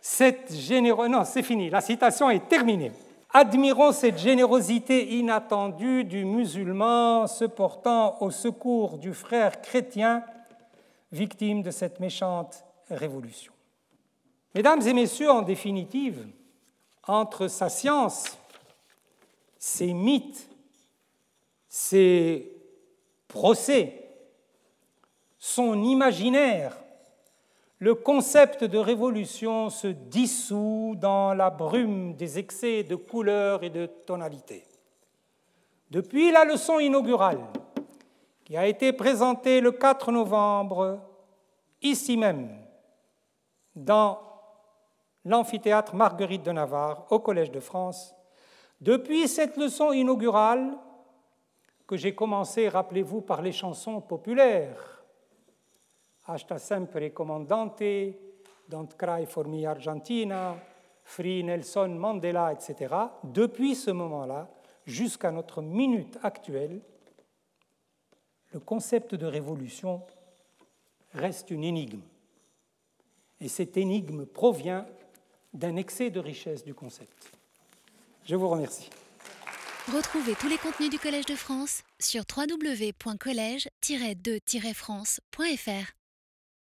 cette générosité. Non, c'est fini, la citation est terminée. Admirons cette générosité inattendue du musulman se portant au secours du frère chrétien victime de cette méchante révolution. Mesdames et messieurs, en définitive, entre sa science, ses mythes, ses procès, son imaginaire, le concept de révolution se dissout dans la brume des excès de couleurs et de tonalités. Depuis la leçon inaugurale, qui a été présentée le 4 novembre, ici même, dans l'amphithéâtre Marguerite de Navarre, au Collège de France, depuis cette leçon inaugurale, que j'ai commencé, rappelez-vous, par les chansons populaires, hasta sempre comandante, Don't Cry for Me Argentina, Free Nelson Mandela, etc. Depuis ce moment-là jusqu'à notre minute actuelle, le concept de révolution reste une énigme. Et cette énigme provient d'un excès de richesse du concept. Je vous remercie. Retrouvez tous les contenus du Collège de France sur www.colège-2-france.fr.